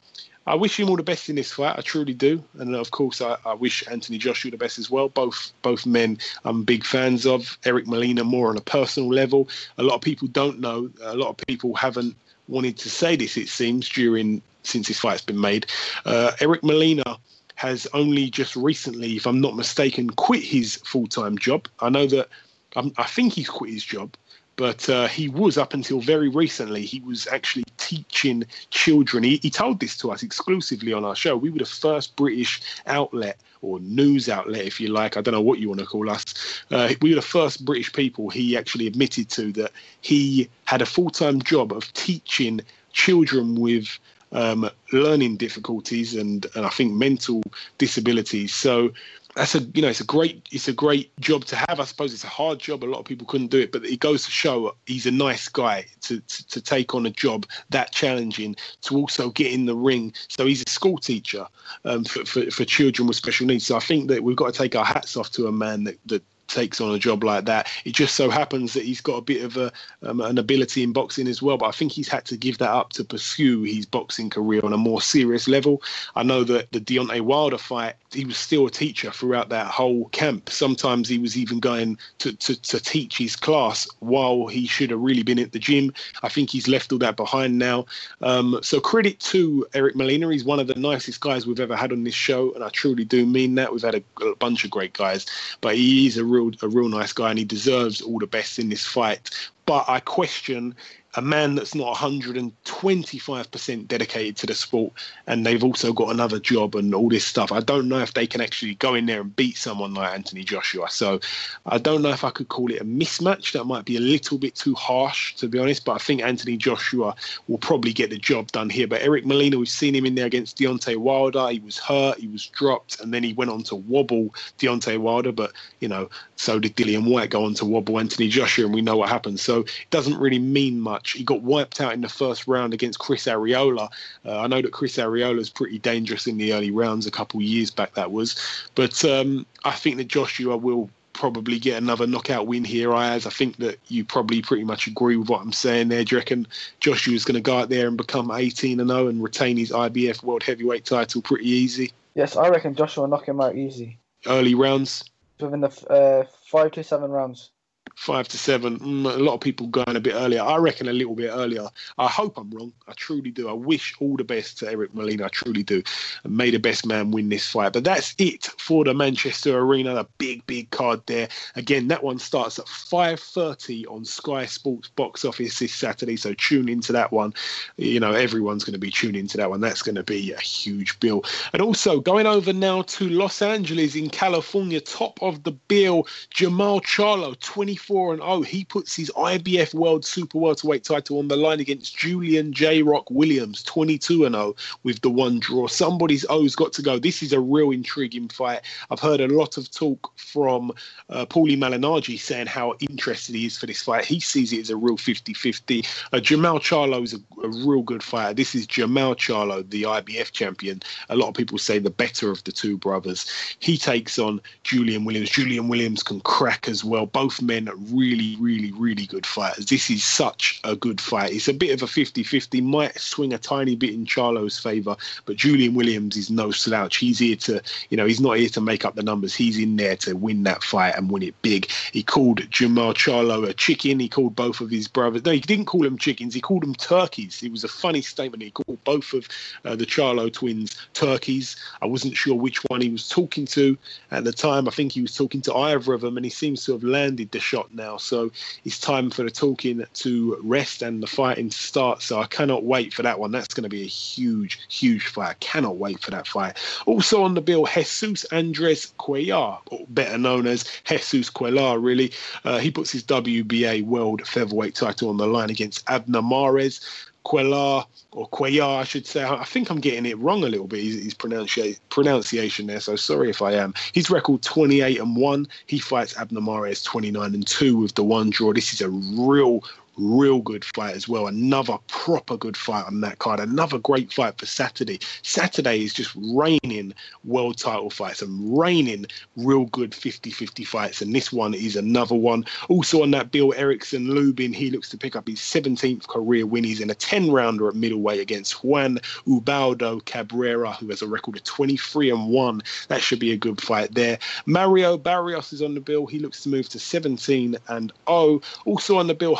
I wish him all the best in this fight. I truly do, and of course, I, I, wish Anthony Joshua the best as well. Both both men, I'm big fans of. Eric Molina more on a personal level. A lot of people don't know. A lot of people haven't wanted to say this. It seems during since this fight's been made. Uh, Eric Molina has only just recently, if I'm not mistaken, quit his full time job. I know that. I'm, I think he's quit his job but uh, he was up until very recently he was actually teaching children. He, he, told this to us exclusively on our show. We were the first british outlet or news outlet if you like. I don't know what you want to call us. Uh, we were the first british people he actually admitted to that he had a full-time job of teaching children with um, learning difficulties and, and I think mental disabilities. So that's a you know it's a great it's a great job to have. I suppose it's a hard job. A lot of people couldn't do it, but it goes to show he's a nice guy to to, to take on a job that challenging to also get in the ring. So he's a school teacher um, for, for, for children with special needs. So I think that we've got to take our hats off to a man that that takes on a job like that. It just so happens that he's got a bit of a um, an ability in boxing as well, but I think he's had to give that up to pursue his boxing career on a more serious level. I know that the Deontay Wilder fight, he was still a teacher throughout that whole camp. Sometimes he was even going to, to, to teach his class while he should have really been at the gym. I think he's left all that behind now. Um, so credit to Eric Molina. He's one of the nicest guys we've ever had on this show, and I truly do mean that. We've had a, a bunch of great guys, but he is a real a real nice guy, and he deserves all the best in this fight. But I question a man that's not 125% dedicated to the sport and they've also got another job and all this stuff. I don't know if they can actually go in there and beat someone like Anthony Joshua. So I don't know if I could call it a mismatch. That might be a little bit too harsh, to be honest. But I think Anthony Joshua will probably get the job done here. But Eric Molina, we've seen him in there against Deontay Wilder. He was hurt, he was dropped, and then he went on to wobble Deontay Wilder. But, you know, so did Dillian Whyte go on to wobble Anthony Joshua, and we know what happened. So it doesn't really mean much much. He got wiped out in the first round against Chris Arreola. Uh, I know that Chris Arreola is pretty dangerous in the early rounds a couple of years back, that was. But um, I think that Joshua will probably get another knockout win here, Ayaz. I think that you probably pretty much agree with what I'm saying there. Do you reckon Joshua's going to go out there and become 18 and 0 and retain his IBF World Heavyweight title pretty easy? Yes, I reckon Joshua will knock him out easy. Early rounds? Within the uh, five to seven rounds five to seven. Mm, a lot of people going a bit earlier. I reckon a little bit earlier. I hope I'm wrong. I truly do. I wish all the best to Eric Molina. I truly do. And may the best man win this fight. But that's it for the Manchester Arena. A big, big card there. Again, that one starts at 5:30 on Sky Sports box office this Saturday. So tune into that one. You know, everyone's going to be tuning into that one. That's going to be a huge bill. And also going over now to Los Angeles in California, top of the bill, Jermall Charlo, 20. 24 and 0. He puts his IBF World Super Welterweight title on the line against Julian J Rock Williams, 22 and 0 with the one draw. Somebody's O's got to go. This is a real intriguing fight. I've heard a lot of talk from uh, Paulie Malignaggi saying how interested he is for this fight. He sees it as a real 50 50. Uh, Jermall Charlo is a, a real good fighter. This is Jermall Charlo, the IBF champion. A lot of people say the better of the two brothers. He takes on Julian Williams. Julian Williams can crack as well. Both men really, really, really good fighters. This is such a good fight. It's a bit of a 50 50, might swing a tiny bit in Charlo's favour, but Julian Williams is no slouch. He's here to, you know, he's not here to make up the numbers. He's in there to win that fight and win it big. He called Jermall Charlo a chicken. He called both of his brothers. No, he didn't call them chickens. He called them turkeys. It was a funny statement. He called both of uh, the Charlo twins turkeys. I wasn't sure which one he was talking to at the time. I think he was talking to either of them, and he seems to have landed the shot now. So it's time for the talking to rest and the fighting to start. So I cannot wait for that one. That's going to be a huge, huge fight. I cannot wait for that fight. Also on the bill, Jesus Andres Cuellar, better known as Jesus Cuellar, really. Uh, he puts his WBA World Featherweight title on the line against Abner Mares. Quellar or Cuellar, I should say. I think I'm getting it wrong a little bit. His, his pronunciation pronunciation there. So sorry if I am. His record 28 and one. He fights Abner Mares 29 and two with the one draw. This is a real, real good fight as well. Another proper good fight on that card. Another great fight for Saturday. Saturday is just raining world title fights and raining real good 50 50 fights. And this one is another one. Also on that bill, Erickson Lubin, he looks to pick up his 17th career win. He's in a 10 rounder at middleweight against Juan Ubaldo Cabrera, who has a record of 23 and 1. That should be a good fight there. Mario Barrios is on the bill. He looks to move to 17 and 0. Also on the bill,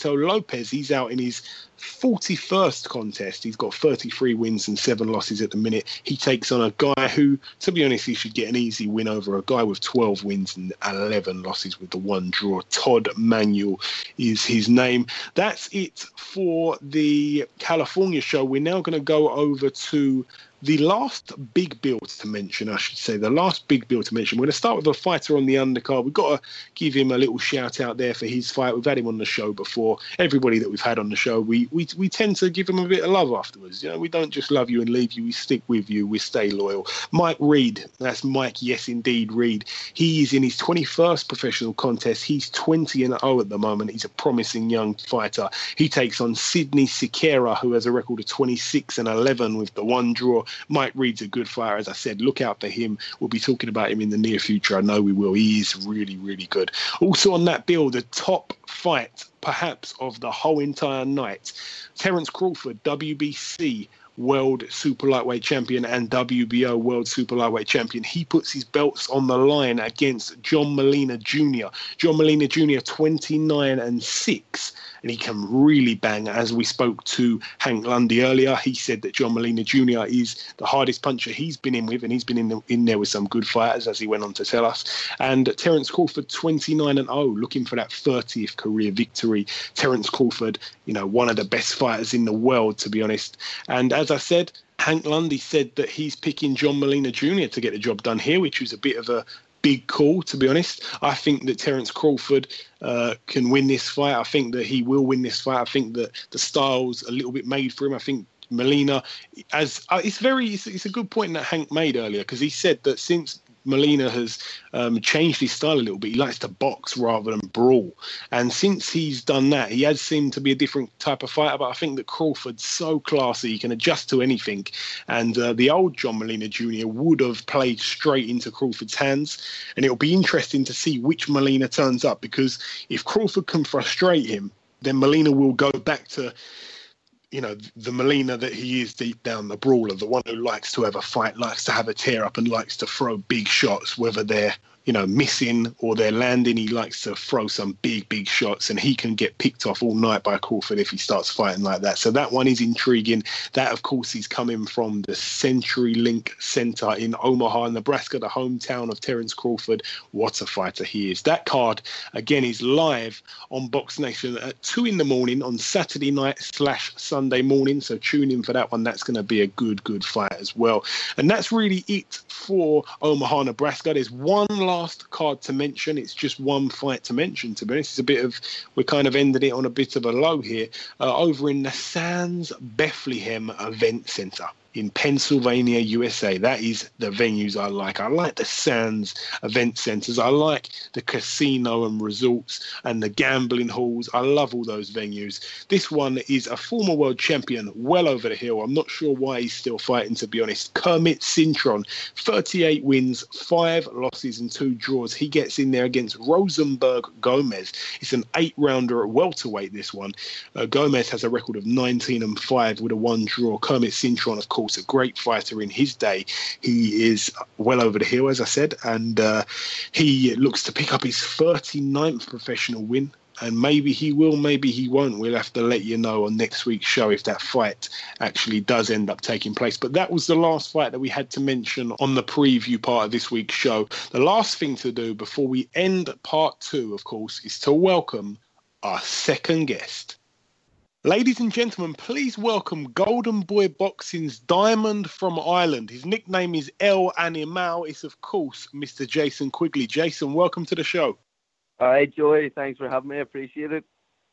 Josesito Lopez. He's out in his 41st contest. He's got 33 wins and seven losses at the minute. He takes on a guy who, to be honest, he should get an easy win over a guy with 12 wins and 11 losses with the one draw. Todd Manuel is his name. That's it for the California show. We're now going to go over to the last big bill to mention, I should say, the last big bill to mention. We're going to start with a fighter on the undercard. We've got to give him a little shout out there for his fight. We've had him on the show before. Everybody that we've had on the show, we we, we tend to give him a bit of love afterwards. You know, we don't just love you and leave you. We stick with you. We stay loyal. Mike Reed, that's Mike. Yes, indeed, Reed. He's in his 21st professional contest. He's 20 and 0 at the moment. He's a promising young fighter. He takes on Sidney Siqueira, who has a record of 26 and 11 with the one draw. Mike Reed's a good fighter. As I said, look out for him. We'll be talking about him in the near future. I know we will. He is really, really good. Also on that bill, the top fight perhaps of the whole entire night. Terence Crawford, WBC world super lightweight champion and WBO world super lightweight champion. He puts his belts on the line against John Molina Jr. John Molina Jr. 29 and 6 and he can really bang. As we spoke to Hank Lundy earlier, he said that John Molina Jr. is the hardest puncher he's been in with, and he's been in the, in there with some good fighters, as he went on to tell us. And Terence Crawford, 29 and 0, looking for that 30th career victory. Terence Crawford, you know, one of the best fighters in the world, to be honest. And as I said, Hank Lundy said that he's picking John Molina Jr. to get the job done here, which was a bit of a big call, to be honest. I think that Terence Crawford uh, can win this fight. I think that he will win this fight. I think that the style's a little bit made for him. I think Molina, as uh, it's very, it's, it's, a good point that Hank made earlier because he said that since Molina has um, changed his style a little bit. He likes to box rather than brawl. And since he's done that, he has seemed to be a different type of fighter. But I think that Crawford's so classy, he can adjust to anything. And uh, the old John Molina Jr. would have played straight into Crawford's hands. And it'll be interesting to see which Molina turns up because if Crawford can frustrate him, then Molina will go back to you know, the Molina that he is deep down, the brawler, the one who likes to have a fight, likes to have a tear up, and likes to throw big shots, whether they're you know, missing or they're landing. He likes to throw some big, big shots, and he can get picked off all night by Crawford if he starts fighting like that. So that one is intriguing. That, of course, is coming from the CenturyLink Center in Omaha, Nebraska, the hometown of Terence Crawford. What a fighter he is. That card, again, is live on Box Nation at 2 in the morning on Saturday night slash Sunday morning. So tune in for that one. That's going to be a good, good fight as well. And that's really it for Omaha, Nebraska. There's one last card to mention. It's just one fight to mention. To be honest, it's a bit of we're kind of ending it on a bit of a low here. Uh, over in the Sands Bethlehem Event Center. In Pennsylvania, USA. That is the venues I like. I like the Sands event centers. I like the casino and resorts and the gambling halls. I love all those venues. This one is a former world champion, well over the hill. I'm not sure why he's still fighting, to be honest. Kermit Cintron, 38 wins, five losses, and two draws. He gets in there against Rosenberg Gomez. It's an eight rounder at welterweight, this one. Uh, Gomez has a record of 19 and 5 with a one draw. Kermit Cintron, of course, a great fighter in his day. He is well over the hill, as I said, and uh, he looks to pick up his 39th professional win. And maybe he will, maybe he won't. We'll have to let you know on next week's show if that fight actually does end up taking place. But that was the last fight that we had to mention on the preview part of this week's show. The last thing to do before we end part two, of course, is to welcome our second guest. Ladies and gentlemen, please welcome Golden Boy Boxing's Diamond from Ireland. His nickname is El Animal. It's, of course, Mr. Jason Quigley. Jason, welcome to the show. Right, Joey. Thanks for having me. I appreciate it.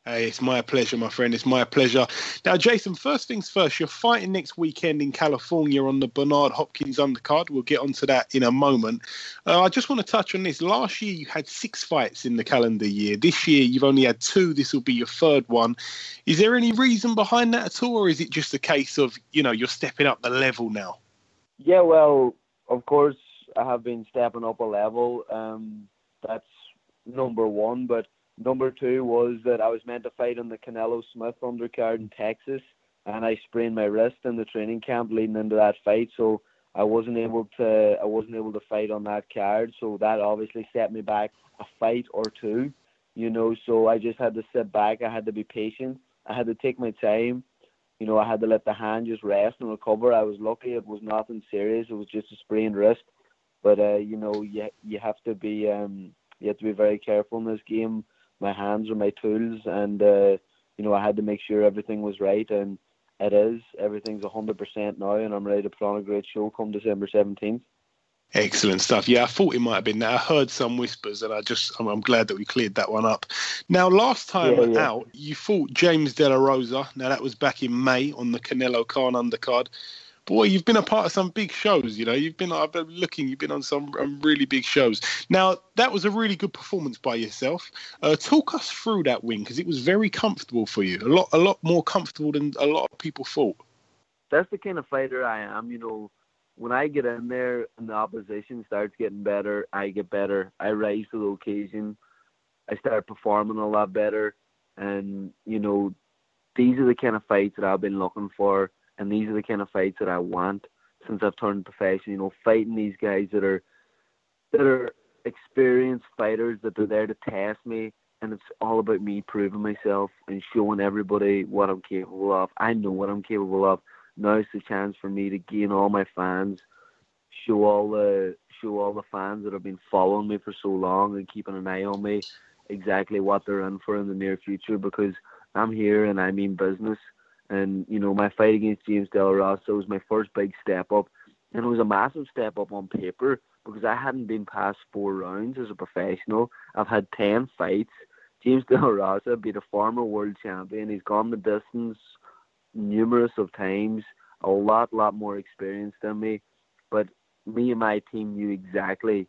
Hey, it's my pleasure, my friend. It's my pleasure. Now, Jason, first things first, you're fighting next weekend in California on the Bernard Hopkins undercard. We'll get onto that in a moment. Uh, I just want to touch on this. Last year, you had six fights in the calendar year. This year, you've only had two. This will be your third one. Is there any reason behind that at all, or is it just a case of, you know, you're stepping up the level now? Yeah, well, of course, I have been stepping up a level. Um, that's number one, but Number two was that I was meant to fight on the Canelo Smith undercard in Texas, and I sprained my wrist in the training camp leading into that fight. So I wasn't able to I wasn't able to fight on that card. So that obviously set me back a fight or two, you know. So I just had to sit back. I had to be patient. I had to take my time. You know, I had to let the hand just rest and recover. I was lucky; it was nothing serious. It was just a sprained wrist. But uh, you know, you you have to be um, you have to be very careful in this game my hands are my tools, and uh, you know I had to make sure everything was right, and it is. Everything's hundred percent now, and I'm ready to put on a great show come December seventeenth. Excellent stuff. Yeah, I thought it might have been that. I heard some whispers, and I just I'm, I'm glad that we cleared that one up. Now, last time yeah, yeah. out, you fought James De La Rosa. Now that was back in May on the Canelo Khan undercard boy, you've been a part of some big shows. You know, you've been. I've been looking. You've been on some um, really big shows. Now, that was a really good performance by yourself. Uh, talk us through that win because it was very comfortable for you. A lot, a lot more comfortable than a lot of people thought. That's the kind of fighter I am. You know, when I get in there and the opposition starts getting better, I get better. I rise to the occasion. I start performing a lot better, and you know, these are the kind of fights that I've been looking for and these are the kind of fights that I want since I've turned professional. You know, fighting these guys that are that are experienced fighters that are there to test me, and it's all about me proving myself and showing everybody what I'm capable of. I know what I'm capable of. Now it's the chance for me to gain all my fans, show all the show all the fans that have been following me for so long and keeping an eye on me exactly what they're in for in the near future because I'm here and I mean business and you know, my fight against James Del Rosa was my first big step up, and it was a massive step up on paper because I hadn't been past four rounds as a professional. I've had ten fights. James Del Rosa beat a former world champion. He's gone the distance numerous of times, a lot, lot more experienced than me. But me and my team knew exactly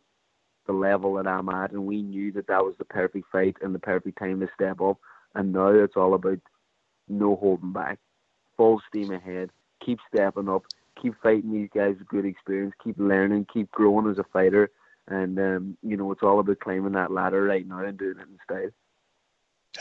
the level that I'm at, and we knew that that was the perfect fight and the perfect time to step up. And now it's all about no holding back full steam ahead, keep stepping up, keep fighting these guys with good experience, keep learning, keep growing as a fighter. And, um, you know, it's all about climbing that ladder right now and doing it in style.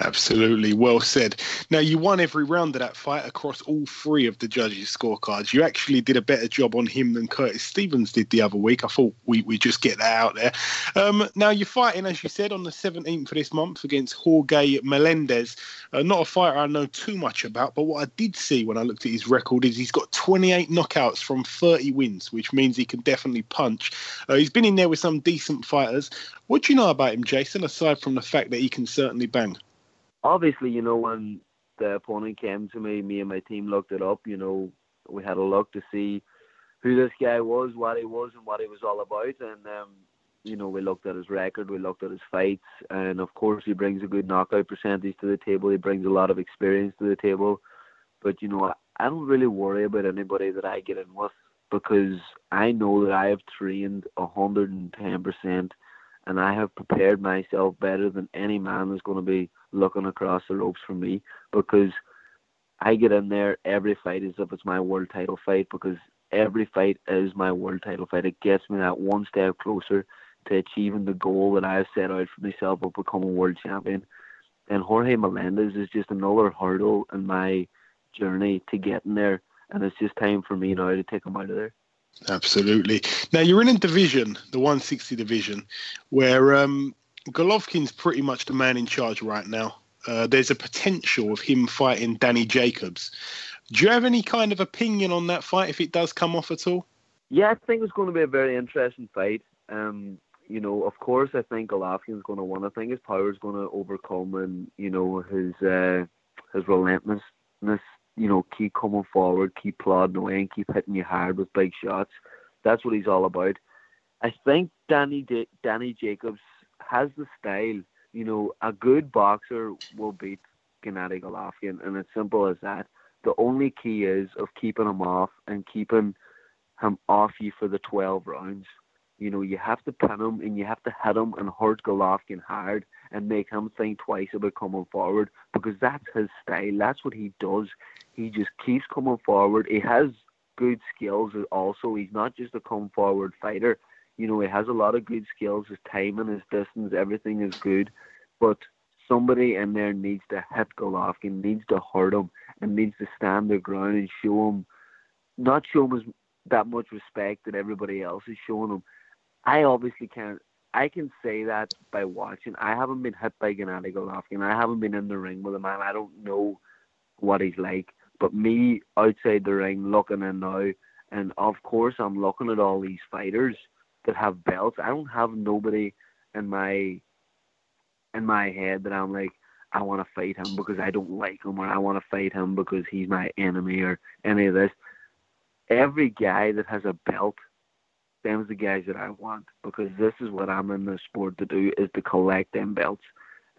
Absolutely, well said. Now you won every round of that fight across all three of the judges' scorecards. You actually did a better job on him than Curtis Stevens did the other week. I thought we we just get that out there. Um, now you're fighting, as you said, on the 17th of this month against Jorge Melendez. Uh, not a fighter I know too much about, but what I did see when I looked at his record is he's got 28 knockouts from 30 wins, which means he can definitely punch. Uh, he's been in there with some decent fighters. What do you know about him, Jason? Aside from the fact that he can certainly bang obviously, you know, when the opponent came to me, me and my team looked it up. You know, we had a look to see who this guy was, what he was, and what he was all about. And um, you know, we looked at his record, we looked at his fights, and of course, he brings a good knockout percentage to the table. He brings a lot of experience to the table. But you know, I I don't really worry about anybody that I get in with because I know that I have trained hundred and ten percent, and I have prepared myself better than any man is going to be looking across the ropes for me because I get in there every fight as if it's my world title fight because every fight is my world title fight. It gets me that one step closer to achieving the goal that I have set out for myself of becoming world champion. And Jorge Melendez is just another hurdle in my journey to getting there. And it's just time for me now to take him out of there. Absolutely. Now you're in a division, the 160 division, where um, Golovkin's pretty much the man in charge right now. Uh, there's a potential of him fighting Danny Jacobs. Do you have any kind of opinion on that fight if it does come off at all? Yeah, I think it's going to be a very interesting fight. Um, you know, of course, I think Golovkin's going to win. I think his power is going to overcome, and you know his uh, his relentlessness. You know, keep coming forward, keep plodding away, keep hitting you hard with big shots. That's what he's all about. I think Danny Danny Jacobs has the style. You know, a good boxer will beat Gennady Golovkin, and it's simple as that. The only key is of keeping him off and keeping him off you for the 12 rounds. You know, you have to pin him and you have to hit him and hurt Golovkin hard and make him think twice about coming forward because that's his style. That's what he does. He just keeps coming forward. He has good skills also. He's not just a come forward fighter. You know, he has a lot of good skills. His timing, his distance, everything is good. But somebody in there needs to hit Golovkin, needs to hurt him, and needs to stand their ground and show him, not show him as, that much respect that everybody else is showing him, I obviously can't. I can say that by watching. I haven't been hit by Gennady Golovkin. I haven't been in the ring with him, and I don't know what he's like. But me outside the ring, looking in now, and of course I'm looking at all these fighters that have belts. I don't have nobody in my in my head that I'm like, I want to fight him because I don't like him, or I want to fight him because he's my enemy, or any of this. Every guy that has a belt them's the guys that I want because this is what I'm in the sport to do is to collect them belts.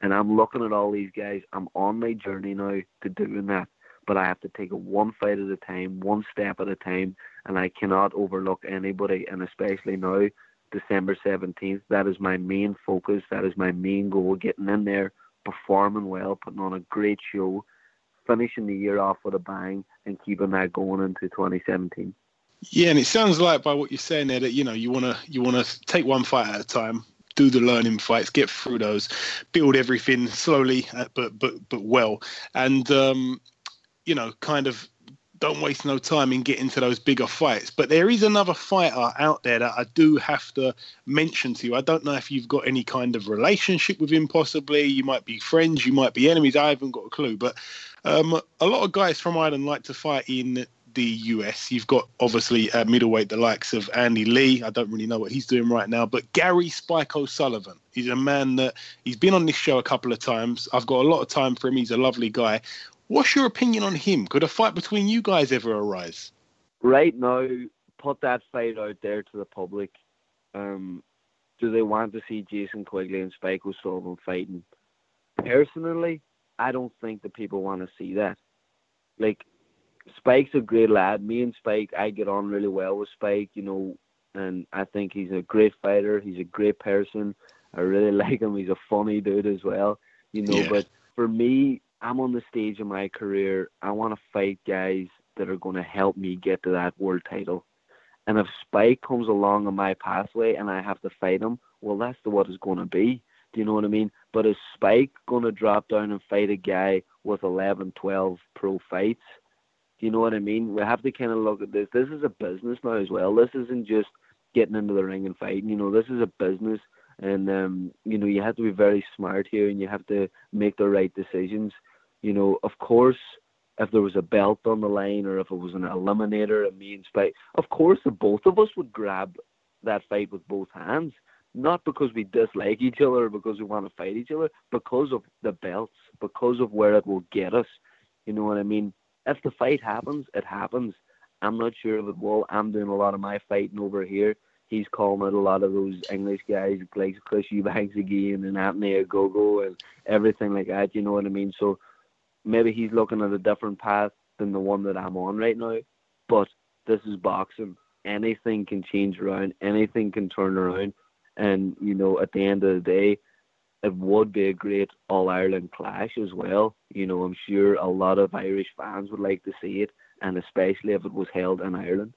And I'm looking at all these guys. I'm on my journey now to doing that. But I have to take it one fight at a time, one step at a time, and I cannot overlook anybody. And especially now, December 17th, that is my main focus. That is my main goal. Getting in there, performing well, putting on a great show, finishing the year off with a bang, and keeping that going into 2017. Yeah, and it sounds like by what you're saying there that you know you want to you want to take one fight at a time, do the learning fights, get through those, build everything slowly uh, but but but well, and um, you know kind of don't waste no time in getting to those bigger fights. But there is another fighter out there that I do have to mention to you. I don't know if you've got any kind of relationship with him, possibly. You might be friends, you might be enemies. I haven't got a clue. But um, a lot of guys from Ireland like to fight in the US. You've got obviously at middleweight the likes of Andy Lee. I don't really know what he's doing right now, but Gary Spike O'Sullivan. He's a man that he's been on this show a couple of times. I've got a lot of time for him. He's a lovely guy. What's your opinion on him? Could a fight between you guys ever arise? Right now, put that fight out there to the public. Um, do they want to see Jason Quigley and Spike O'Sullivan fighting? Personally, I don't think the people want to see that. Like, Spike's a great lad. Me and Spike, I get on really well with Spike, you know, and I think he's a great fighter. He's a great person. I really like him. He's a funny dude as well, you know. Yeah. But for me, I'm on the stage of my career. I want to fight guys that are going to help me get to that world title. And if Spike comes along on my pathway and I have to fight him, well, that's the, what it's going to be. Do you know what I mean? But is Spike going to drop down and fight a guy with 11, 12 pro fights? Do you know what I mean? We have to kind of look at this. This is a business now as well. This isn't just getting into the ring and fighting. You know, this is a business, and um, you know you have to be very smart here, and you have to make the right decisions. You know, of course, if there was a belt on the line, or if it was an eliminator, a means fight, of course, the both of us would grab that fight with both hands. Not because we dislike each other or because we want to fight each other, because of the belts, because of where it will get us. You know what I mean? if the fight happens, it happens. I'm not sure if it will. I'm doing a lot of my fighting over here. He's calling out a lot of those English guys like Chris Eubanks again and Anthony Ogogo and everything like that. You know what I mean? So maybe he's looking at a different path. than the one that I'm on right now. But this is boxing. Anything can change around. Anything can turn around. And you know, at the end of the day, it would be a great All Ireland clash as well. You know, I'm sure a lot of Irish fans would like to see it, and especially if it was held in Ireland.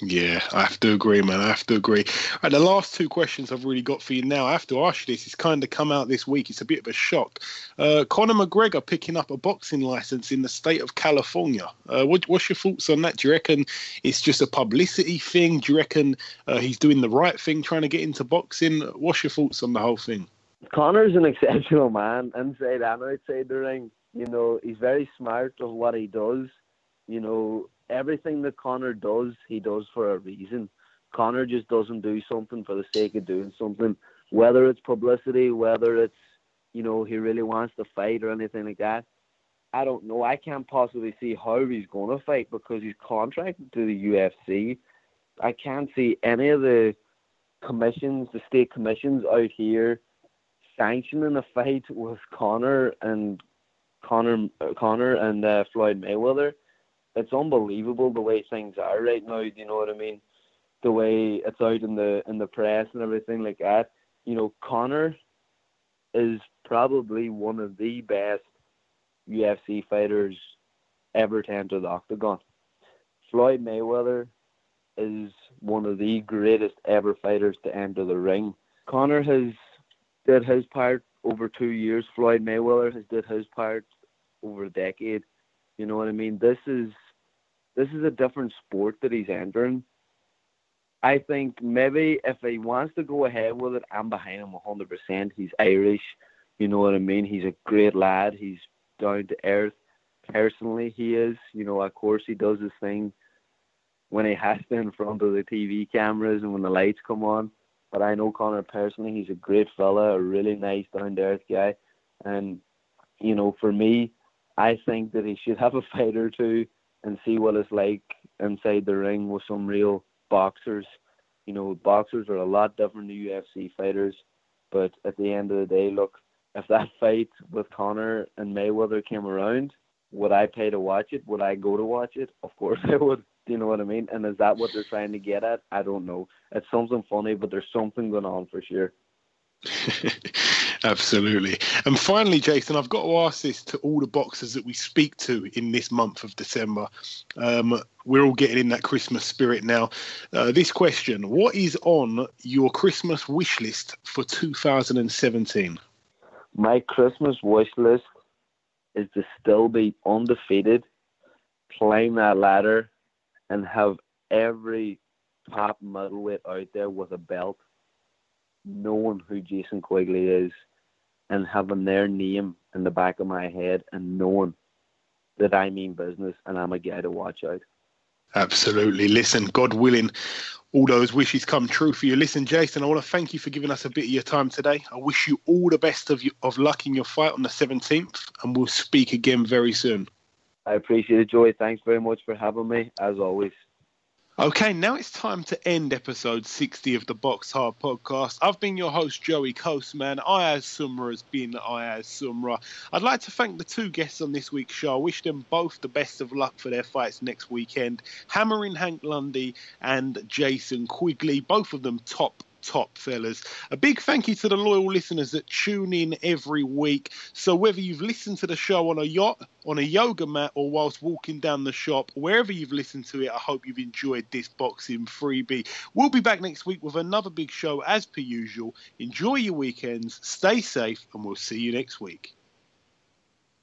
Yeah, I have to agree, man. I have to agree. Right, the last two questions I've really got for you now, I have to ask you this. It's kind of come out this week. It's a bit of a shock. Uh, Conor McGregor picking up a boxing license in the state of California. Uh, what, what's your thoughts on that? Do you reckon it's just a publicity thing? Do you reckon uh, he's doing the right thing trying to get into boxing? What's your thoughts on the whole thing? Conor's an exceptional man, inside and outside the ring. You know, he's very smart of what he does. You know, everything that Conor does, he does for a reason. Conor just doesn't do something for the sake of doing something, whether it's publicity, whether it's you know he really wants to fight or anything like that. I don't know. I can't possibly see how he's going to fight because he's contracted to the UFC. I can't see any of the commissions, the state commissions out here, sanctioning a fight with Conor and Conor, Conor and uh, Floyd Mayweather it's unbelievable the way things are right now. Do you know what I mean? The way it's out in the in the press and everything like that. You know, Conor is probably one of the best UFC fighters ever to enter the octagon. Floyd Mayweather is one of the greatest ever fighters to enter the ring. Conor has did his part over two years. Floyd Mayweather has did his part over a decade. You know what I mean? This is this is a different sport that he's entering. I think maybe if he wants to go ahead with it, I'm behind him 100%. He's Irish, you know what I mean? He's a great lad. He's down to earth. Personally, he is. You know, of course, he does his thing when he has to in front of the TV cameras and when the lights come on. But I know Conor personally. He's a great fella, a really nice, down to earth guy. And, you know, for me, I think that he should have a fight or two and see what it's like inside the ring with some real boxers. You know, boxers are a lot different than UFC fighters, but at the end of the day, look, if that fight with Conor and Mayweather came around, would I pay to watch it? Would I go to watch it? Of course I would. Do you know what I mean? And is that what they're trying to get at? I don't know. It's something funny, but there's something going on for sure. Absolutely. And finally, Jason, I've got to ask this to all the boxers that we speak to in this month of December. Um, we're all getting in that Christmas spirit now. Uh, this question What is on your Christmas wish list for 2017? My Christmas wish list is to still be undefeated, climb that ladder, and have every top middleweight out there with a belt knowing who Jason Quigley is and having their name in the back of my head and knowing that I mean business and I'm a guy to watch out. Absolutely. Listen, God willing, all those wishes come true for you. Listen, Jason, I want to thank you for giving us a bit of your time today. I wish you all the best of, you, of luck in your fight on the 17th, and we'll speak again very soon. I appreciate it, Joey. Thanks very much for having me, as always. Okay, now it's time to end episode 60 of the Box Hard podcast. I've been your host, Joey Coastman. Ayaz Sumra has been Ayaz Sumra. I'd like to thank the two guests on this week's show. I wish them both the best of luck for their fights next weekend. Hammering Hank Lundy and Jason Quigley, both of them top top fellas. A big thank you to the loyal listeners that tune in every week. So whether you've listened to the show on a yacht, on a yoga mat, or whilst walking down the shop, wherever you've listened to it, I hope you've enjoyed this boxing freebie. We'll be back next week with another big show as per usual. Enjoy your weekends, stay safe, and we'll see you next week.